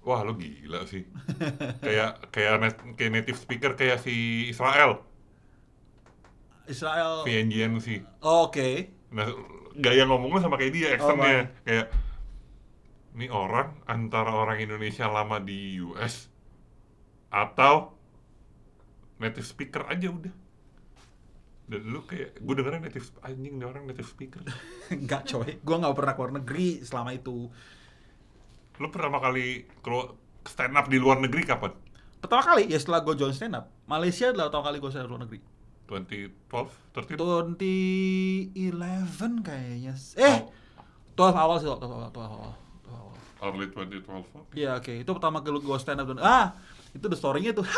Wah lo gila sih. kayak kayak net- kayak native speaker kayak si Israel, Israel. VNGNC. Oh, Oke. Nah, gaya ngomongnya sama kayak dia, accentnya baik. kayak ini orang antara orang Indonesia lama di US atau native speaker aja udah. Dan lu kayak gue dengernya native anjing nih orang native speaker. *laughs* Enggak coy, gue nggak pernah keluar negeri selama itu. Lu pertama kali keluar stand up di luar negeri kapan? Pertama kali ya setelah gue join stand up, Malaysia adalah pertama kali gue stand up luar negeri. 2012, 13? 2011 kayaknya. Eh, 12 awal sih, 12 awal, 12 awal. 12 awal. Early 2012. oke. Iya oke, itu pertama kali gue stand up dan ah itu the story-nya tuh. *laughs*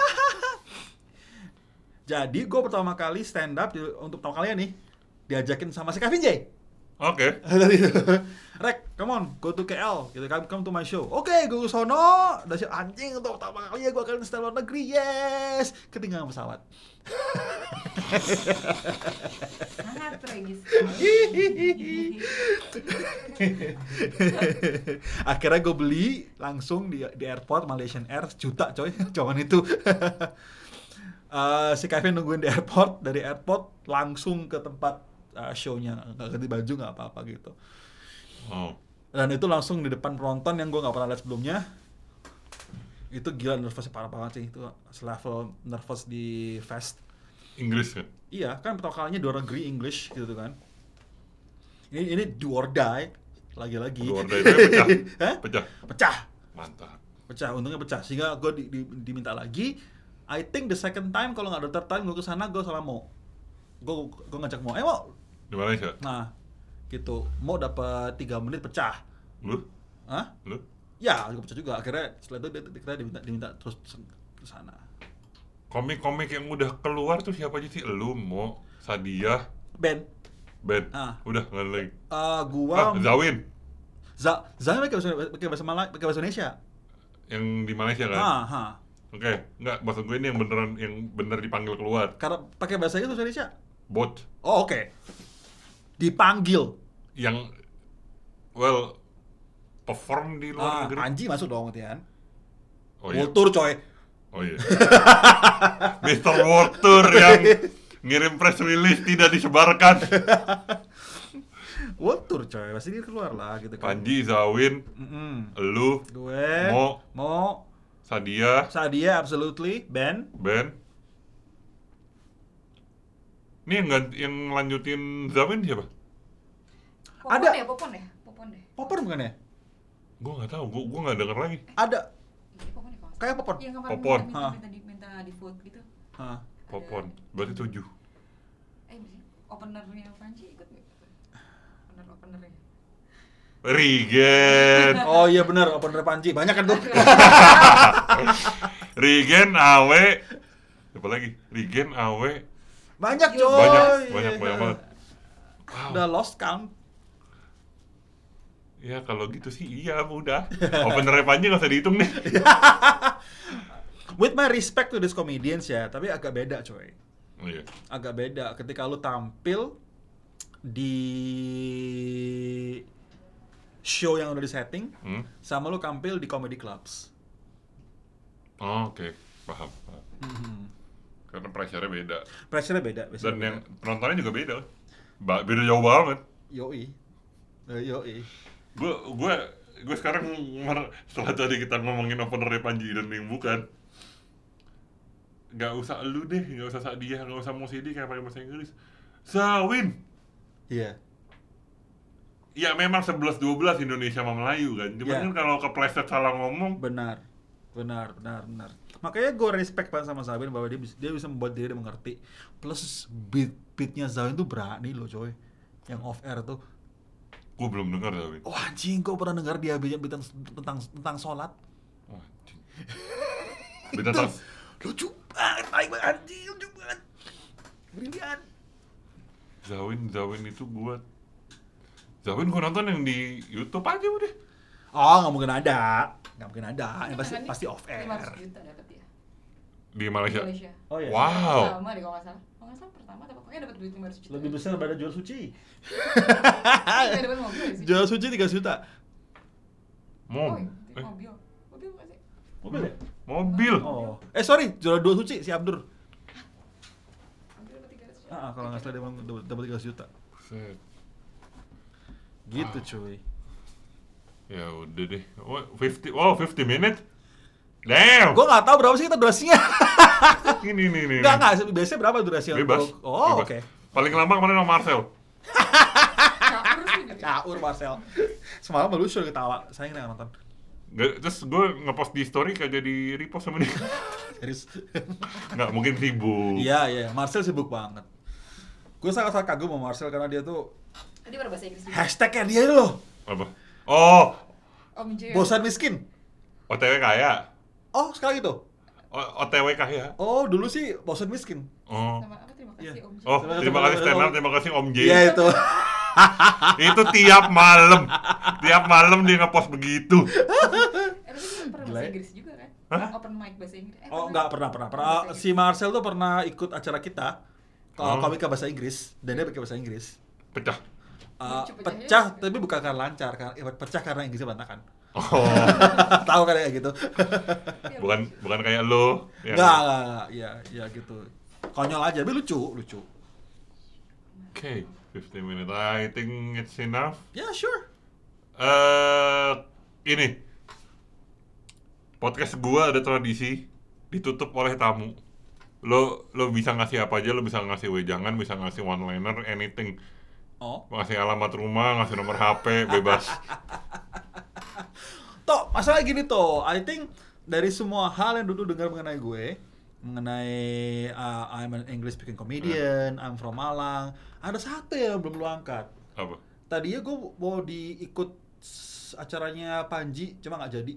Jadi gue pertama kali stand up di- untuk pertama kalinya nih diajakin sama si Kevin J. Oke. *laughs* Dari Rek, come on, go to KL, gitu kan, come to my show. Oke, gue ke sono, dan si anjing untuk pertama kali ya gue akan stand luar negeri, yes. Ketinggalan pesawat. Sangat tragis. *laughs* Akhirnya gue beli langsung di, di airport Malaysian Air sejuta coy, *laughs* cuman itu. *laughs* Eh, si Kevin nungguin di airport, dari airport langsung ke tempat eh, show-nya, nggak ganti baju nggak apa-apa gitu. Oh. Dan itu langsung di depan penonton yang gue nggak pernah lihat sebelumnya. Itu gila nervousnya parah banget sih, itu selevel nervous di fest. Inggris kan? Iya, kan pertama kalinya di luar negeri English gitu kan. Ini ini do or die lagi-lagi. Do or die pecah? *laughs* Hah? Pecah. Pecah. Mantap. Pecah, untungnya pecah. Sehingga gue di, di- diminta lagi. I think the second time kalau nggak ada third time gue ke sana gue salah mau. Gue gue ngajak mau. Eh mau. Di Malaysia? Nah, gitu. Mau dapat 3 menit pecah. Lu? Hah? Lu? Ya, gue pecah juga. Akhirnya setelah itu dia, kita diminta, diminta terus ke sana. Komik-komik yang udah keluar tuh siapa aja sih? Lu, Mo, Sadia, Ben, Ben. Ah. Udah, nggak lagi. uh, Ah, gua Zawin. Za, Zan pakai bahasa pakai bahasa Malay, pakai bahasa Indonesia. Yang di Malaysia kan? Ah, ha. Oke, nggak, maksud gue ini yang beneran, yang bener dipanggil keluar. Karena pakai bahasa itu Indonesia. Bot. Oh, oke. Dipanggil. Yang, well, perform di luar Ah, negeri. Panji masuk dong, Tian. Oh iya. Kultur coy. Oh iya. Mr. World Tour yang ngirim press release tidak disebarkan. *laughs* Kultur coy. Pasti dia keluar lah gitu kan. Panji, Zawin, Mm-mm. lu, Gue. Mo. Mo. Sadia, Sadia absolutely. Ben. Ben. Ini yang yang lanjutin Zawin siapa? Popon Ada. ya, popon ya, popon deh. Popon bukan ya? Gue nggak tahu, gue gue nggak denger lagi. Ada. Iya, popon ya Kayak popon. Yang kemarin Popon. minta, minta, minta, di, minta di vote gitu. Hah. Popon, berarti tujuh. Eh, openernya Panji ikut nggak? Opener openernya. Rigen, *laughs* Oh iya bener, opener Panji. Banyak kan tuh. *laughs* Rigen, Awe, apa lagi? Rigen, Awe, Banyak coy. banyak, banyak, banyak banget. Wow. Udah lost count. Ya kalau gitu sih iya udah. Openernya Panji nggak usah dihitung nih. *laughs* With my respect to these comedians ya, tapi agak beda coy. Oh iya. Agak beda ketika lu tampil di show yang udah di setting Hmm? sama lu tampil di comedy clubs. Oh, Oke, paham. paham. Mhm. Karena pressure-nya beda. Pressure-nya beda. Dan beda. yang penontonnya juga beda. Ba beda jauh banget. Yoi. Eh, Yoi. Gue gue gue sekarang setelah tadi kita ngomongin opener Panji dan yang bukan Gak usah lu deh, gak usah Sadia, gak usah Musidi kayak pakai bahasa Inggris Zawin Iya. Ya memang 11-12 Indonesia sama Melayu kan Cuman Iya. kan kalau kepleset salah ngomong Benar. Benar, benar, benar. Makanya gue respect banget sama Zawin bahwa dia bisa, dia bisa membuat diri dia mengerti. Plus beat beatnya Zawin tuh berani loh coy. Yang off air tuh. Gue belum dengar tapi. Wah anjing, gue pernah dengar dia bilang tentang tentang tentang sholat. Wah, anjing. *laughs* Bintang Lucu banget, baik banget, anjing, lucu banget. Brilian. Zawin, Zawin itu gue Zawin gue nonton yang di YouTube aja udah. Oh, nggak mungkin ada. Nggak mungkin ada. Yang pasti, pasti off air. 500 juta dapat dia. Di Di Malaysia. Malaysia. Oh iya. Wow. Pertama deh kalau nggak salah. Nggak salah pertama tapi pokoknya dapat duit 500 juta. Lebih besar daripada jual suci. Iya, dapat mobil. *laughs* Jual suci 3 juta. Oh, iya, Eh, mobil. Mobil sih? Mobil ya? mobil. Oh. Eh sorry, jual dua suci si Abdur. Mobil dapat 300 juta. Ah, kalau nggak salah dia dapat- dapat 3 juta. Gitu cuy. Ya udah deh. Oh, 50 oh 50 minutes. Damn. Gue nggak tahu berapa sih kita durasinya. Ini nih nih. Enggak enggak, biasanya berapa durasi Bebas. untuk- Oh, oke. Paling lama kemarin sama Marcel. Caur Marcel. Semalam lu suruh ketawa. Saya nggak nonton. Nggak- terus gue ngepost di story kagak di repost sama dia. *laughs* Serius. Nggak mungkin sibuk. Iya, iya, Marcel sibuk banget. Gue sangat-sangat kagum sama Marcel karena dia tuh Tadi baru bahasa Inggris hashtagnya dia itu loh. Apa? Oh, Om. Bosan miskin. OTW kaya. Oh, sekarang itu. O- OTW kaya. Oh, dulu sih bosan miskin. Oh. Sama apa terima kasih Iya. Om J. Oh, Terima kasih, up, terima kasih Om J. Iya itu. *laughs* Itu tiap malam. Tiap malam dia ngepost begitu. Eh, pernah bahasa ya. Inggris juga kan? Hah? Open mic bahasa Inggris. Eh, Oh, enggak pernah pernah. pernah. Bahasa Si Marcel tuh pernah ikut acara kita. Kalau Oh. komika bahasa Inggris dan dia pakai bahasa Inggris. Pecah. Uh, pecah tapi bukan karena lancar karena eh, pecah karena Inggrisnya berantakan Oh, *laughs* tahu kan kayak gitu *laughs* bukan bukan kayak lo. Ya. Enggak, enggak, enggak. Ya, ya gitu. Konyol aja, tapi lucu, lucu. Oke, 50 minutes. I think it's enough. Ya, sure. Eh, ini podcast gua ada tradisi ditutup oleh tamu. Lo lo bisa ngasih apa aja, lo bisa ngasih wejangan, bisa ngasih one liner, anything. Oh. Ngasih alamat rumah, ngasih nomor HP, bebas. *laughs* Toh, masalah gini toh, I think dari semua hal yang dulu dengar mengenai gue, mengenai uh, I'm an English speaking comedian, I'm from Malang, ada satu yang belum lu angkat. Apa? Tadinya gue mau diikut acaranya Panji, cuma nggak jadi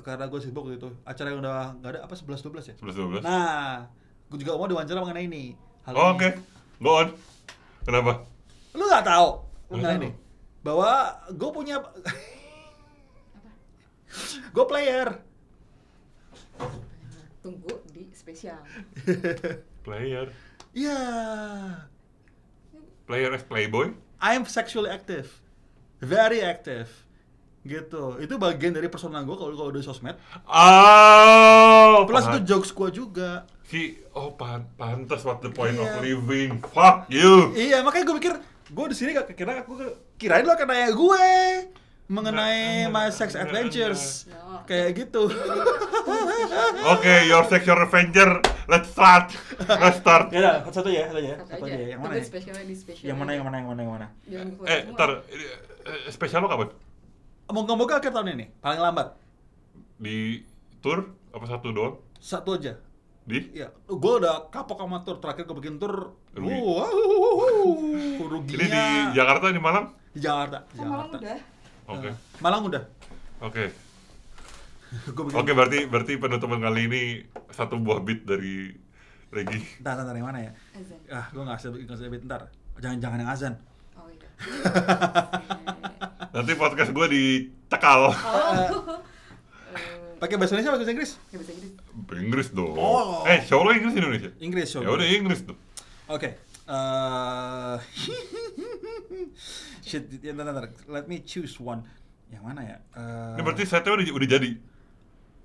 karena gue sibuk gitu. Acara yang udah nggak ada apa 11 12 ya? 11 12. Nah, gue juga mau diwawancara mengenai ini. Hal Oh. Oke, go on. Kenapa? Lu nggak tahu mengenai ini? Bahwa gue punya *laughs* gue player. Tunggu di spesial. *laughs* Player. Iya. Player as playboy. I'm sexually active. Very active. Gitu. Itu bagian dari persona gue kalau kalau di sosmed. Oh, Plus pan- itu jokes gue juga. Si, oh pan pantas what the point Iya. of living. Fuck you. Iya, makanya gue pikir gue di sini gak kira aku kirain lo nanya gue mengenai my sex adventures. Kayak gitu. Oke, your sexual revenger. Let's start. Let's start. ya udah, satu ya, satu ya. Satu Satu aja. aja. Yang mana? Ya? di. Yang mana? Yang mana? Yang mana? Yang mana? Eh, ntar eh, spesial lo kapan? Moga-moga akhir tahun ini, paling lambat. Di tour apa satu doang? Satu aja. Di? Ya, gue udah kapok sama tur. Terakhir gue bikin tur, Rugi. wow, ruginya Ini di Jakarta di Malang? di Jakarta. Oh, malam Jakarta. udah. Oke. Nah, Malang udah. Oke. *laughs* Bikin. Oke, berarti berarti penutupan kali ini satu buah beat dari Regi. Ntar, ntar, ntar, yang mana ya? Azan. Ah, gue nggak usah nggak usah beat ntar. Jangan jangan yang azan. Oh iya. *laughs* Nanti podcast gue dicekal. Oh. *laughs* Eh, Pakai bahasa Indonesia atau bahasa Inggris? bisa gitu. Inggris dong. Oh. Eh, show lo Inggris Indonesia? Inggris, show. Ya udah Inggris tuh. Oke. Eh *laughs* shit, ya, ntar, ntar, let me choose one. Yang mana ya? Eh, Ini berarti setnya udah, udah jadi.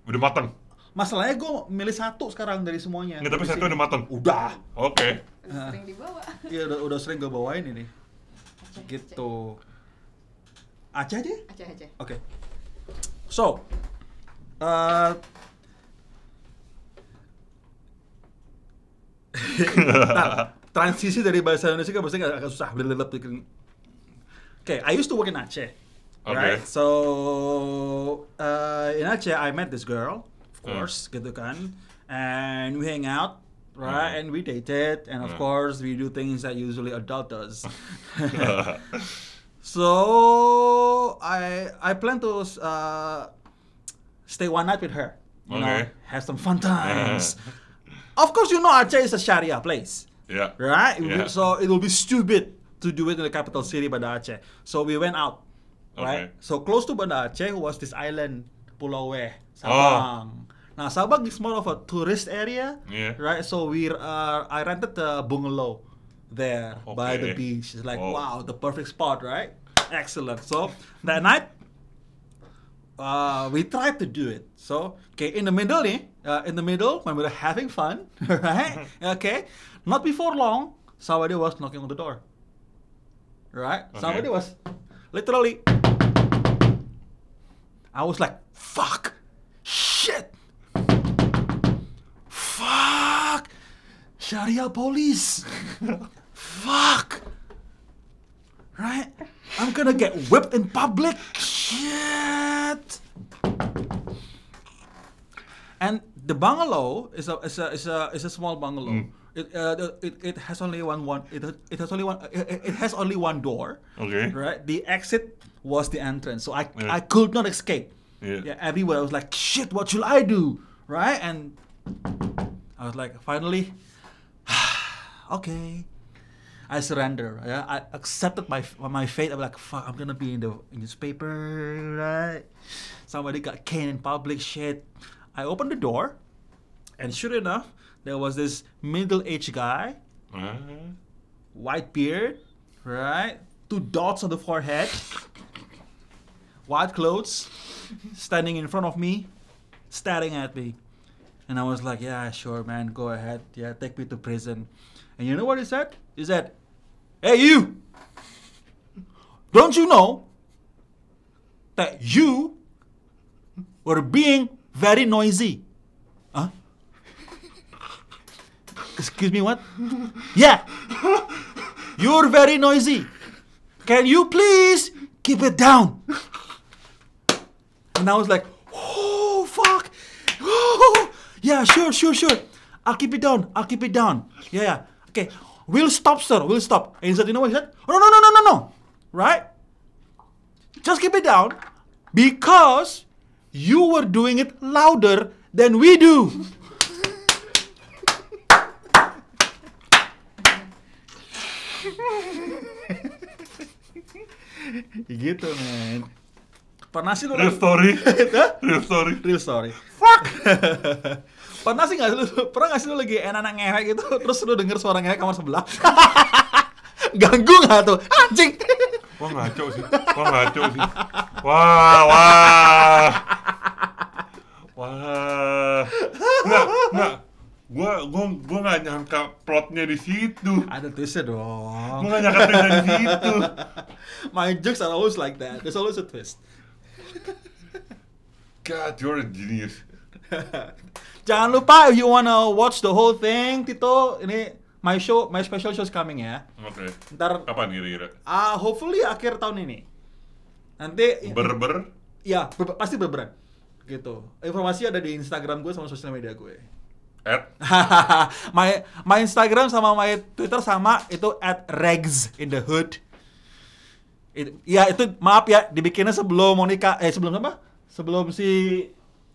Udah matang. Masalahnya gue milih satu sekarang dari semuanya. Nggak, tapi setnya sini. udah matang. Udah. Oke. Ah. Sering dibawa. *laughs* Iya udah, udah sering gue bawain ini. Aceh, Gitu. Aceh aja? Aceh, Aceh. Oke. So, eh *laughs* Ntar, transisi dari bahasa Indonesia ke bahasa Inggris agak, susah. Oke, I used to work in Aceh. Oke. Right? So, uh, in Aceh, I met this girl. Of course, gitu kan. And we hang out, right? Hmm. And we dated, and of Hmm. course we do things that usually adult does. *laughs* *laughs* so I I plan to uh, stay one night with her. You know, Okay. have some fun times. *laughs* of course, you know Aceh is a Sharia place, Ya. right? Yeah. So it will be stupid to do it in the capital city, Banda Aceh. So we went out, right? Okay. So close to Banda Aceh was this island, Pulau Weh, Oh. Sabang. Now Sabang is more of a tourist area, Yeah. right? So we uh, I rented a bungalow there by the Okay. beach. It's like Oh. wow, the perfect spot, right? Excellent. So that night, uh, we tried to do it. So okay, in the middle, nih, uh, in the middle when we were having fun, *laughs* right? *laughs* okay, not before long, somebody was knocking on the door. Right? Okay. Somebody was literally. I was like, fuck, shit, fuck, Sharia police, fuck, right? I'm gonna get whipped in public, shit. And the bungalow is a is a is a, is a small bungalow. Mm. It, uh, it it has only one one it, it has only one it, it has only one door. Okay. Right. The exit was the entrance, so I Yeah. I could not escape. Yeah. Yeah. Everywhere I was like, shit. What should I do? Right. And I was like, finally, *sighs* okay. I surrender. Yeah, I accepted my my fate. I'm like, fuck, I'm gonna be in the in newspaper, right? Somebody got caned in public, shit. I opened the door, and sure enough, there was this middle-aged guy, Ah. white beard, right? Two dots on the forehead, white clothes, standing in front of me, staring at me. And I was like, yeah, sure, man, go ahead. Yeah, take me to prison. And you know what he said? He said, hey, you! Don't you know that you were being very noisy? Excuse me, what? Yeah! You're very noisy. Can you please keep it down? And I was like, oh, fuck. Oh, yeah, sure, sure, sure. I'll keep it down. I'll keep it down. Yeah, yeah. Okay. We'll stop, sir. We'll stop. And he said, you know what he said? No, no, no, no, no, no. Right? Just keep it down because you were doing it louder than we do. *laughs* gitu, men. Pernah sih lu Real story. *laughs* Real story. Real story. Fuck. *laughs* Pernah sih nggak lu? Pernah nggak sih lu lagi enak-enak ngewek gitu, terus lu denger suara ngewek kamar sebelah? Ganggu nggak tuh? Anjing. Wah ngaco sih. Wah ngaco sih. Wah. Wah. Nggak, nggak. Gua nggak nyangka plotnya di situ. Ada twistnya dong. nggak nyangka twistnya di situ. *laughs* My jokes are always like that. There's always a twist. God, you're a genius. *laughs* Jangan lupa if you wanna watch the whole thing, Tito, ini my show, my special show is coming ya. Oke. Ntar, Kapan kira-kira? ah hopefully akhir tahun ini. Nanti, Ber-ber? ya ber- pasti berberan. Gitu. Informasi ada di Instagram gue sama sosial media gue. At? *laughs* my my Instagram sama my Twitter sama itu at Regs in the hood. It- ya itu maaf ya dibikinnya sebelum Monica eh sebelum apa? Sebelum si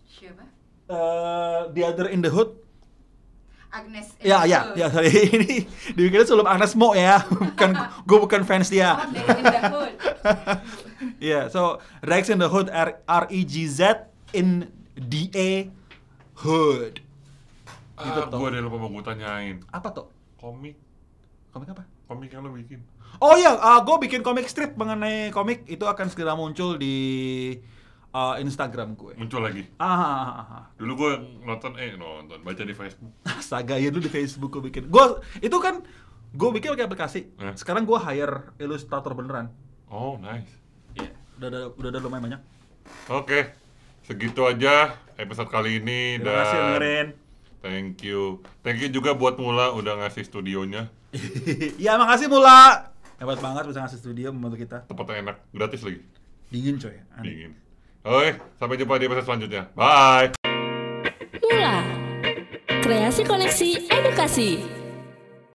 Siapa? eh the other in the hood. Agnes. Ya ya Hood. ya sorry *laughs* ini dibikinnya sebelum Agnes Mo ya *laughs* bukan gue bukan fans dia. Oh, dari in the hood. yeah, so Rex in the hood R R E G Z in D A hood. Gitu, Ah, gua ada lupa mau gua tanyain. Apa tuh? Komik, Komik apa? komik yang lo bikin. Oh iya, gue bikin komik strip mengenai komik itu akan segera muncul di uh, Instagram gue. Muncul lagi. Ah, ah, ah, ah. Dulu gua nonton, eh nonton, baca di Facebook. *laughs* Astaga, ya dulu di Facebook gue bikin. Gue itu kan gue bikin pakai aplikasi. Eh. Sekarang gue hire ilustrator beneran. Oh, nice. Iya. Udah ada udah ada lumayan banyak. Oke, segitu aja episode kali ini Terima kasih dan dengerin. Thank you. Thank you juga buat Mula udah ngasih studionya. *laughs* ya makasih Mula. Hebat banget bisa ngasih studio membantu kita. Tempatnya enak, gratis lagi. Dingin coy. Aneh. Dingin. Oke, sampai jumpa di episode selanjutnya. Bye. Kula. Kreasi koneksi edukasi.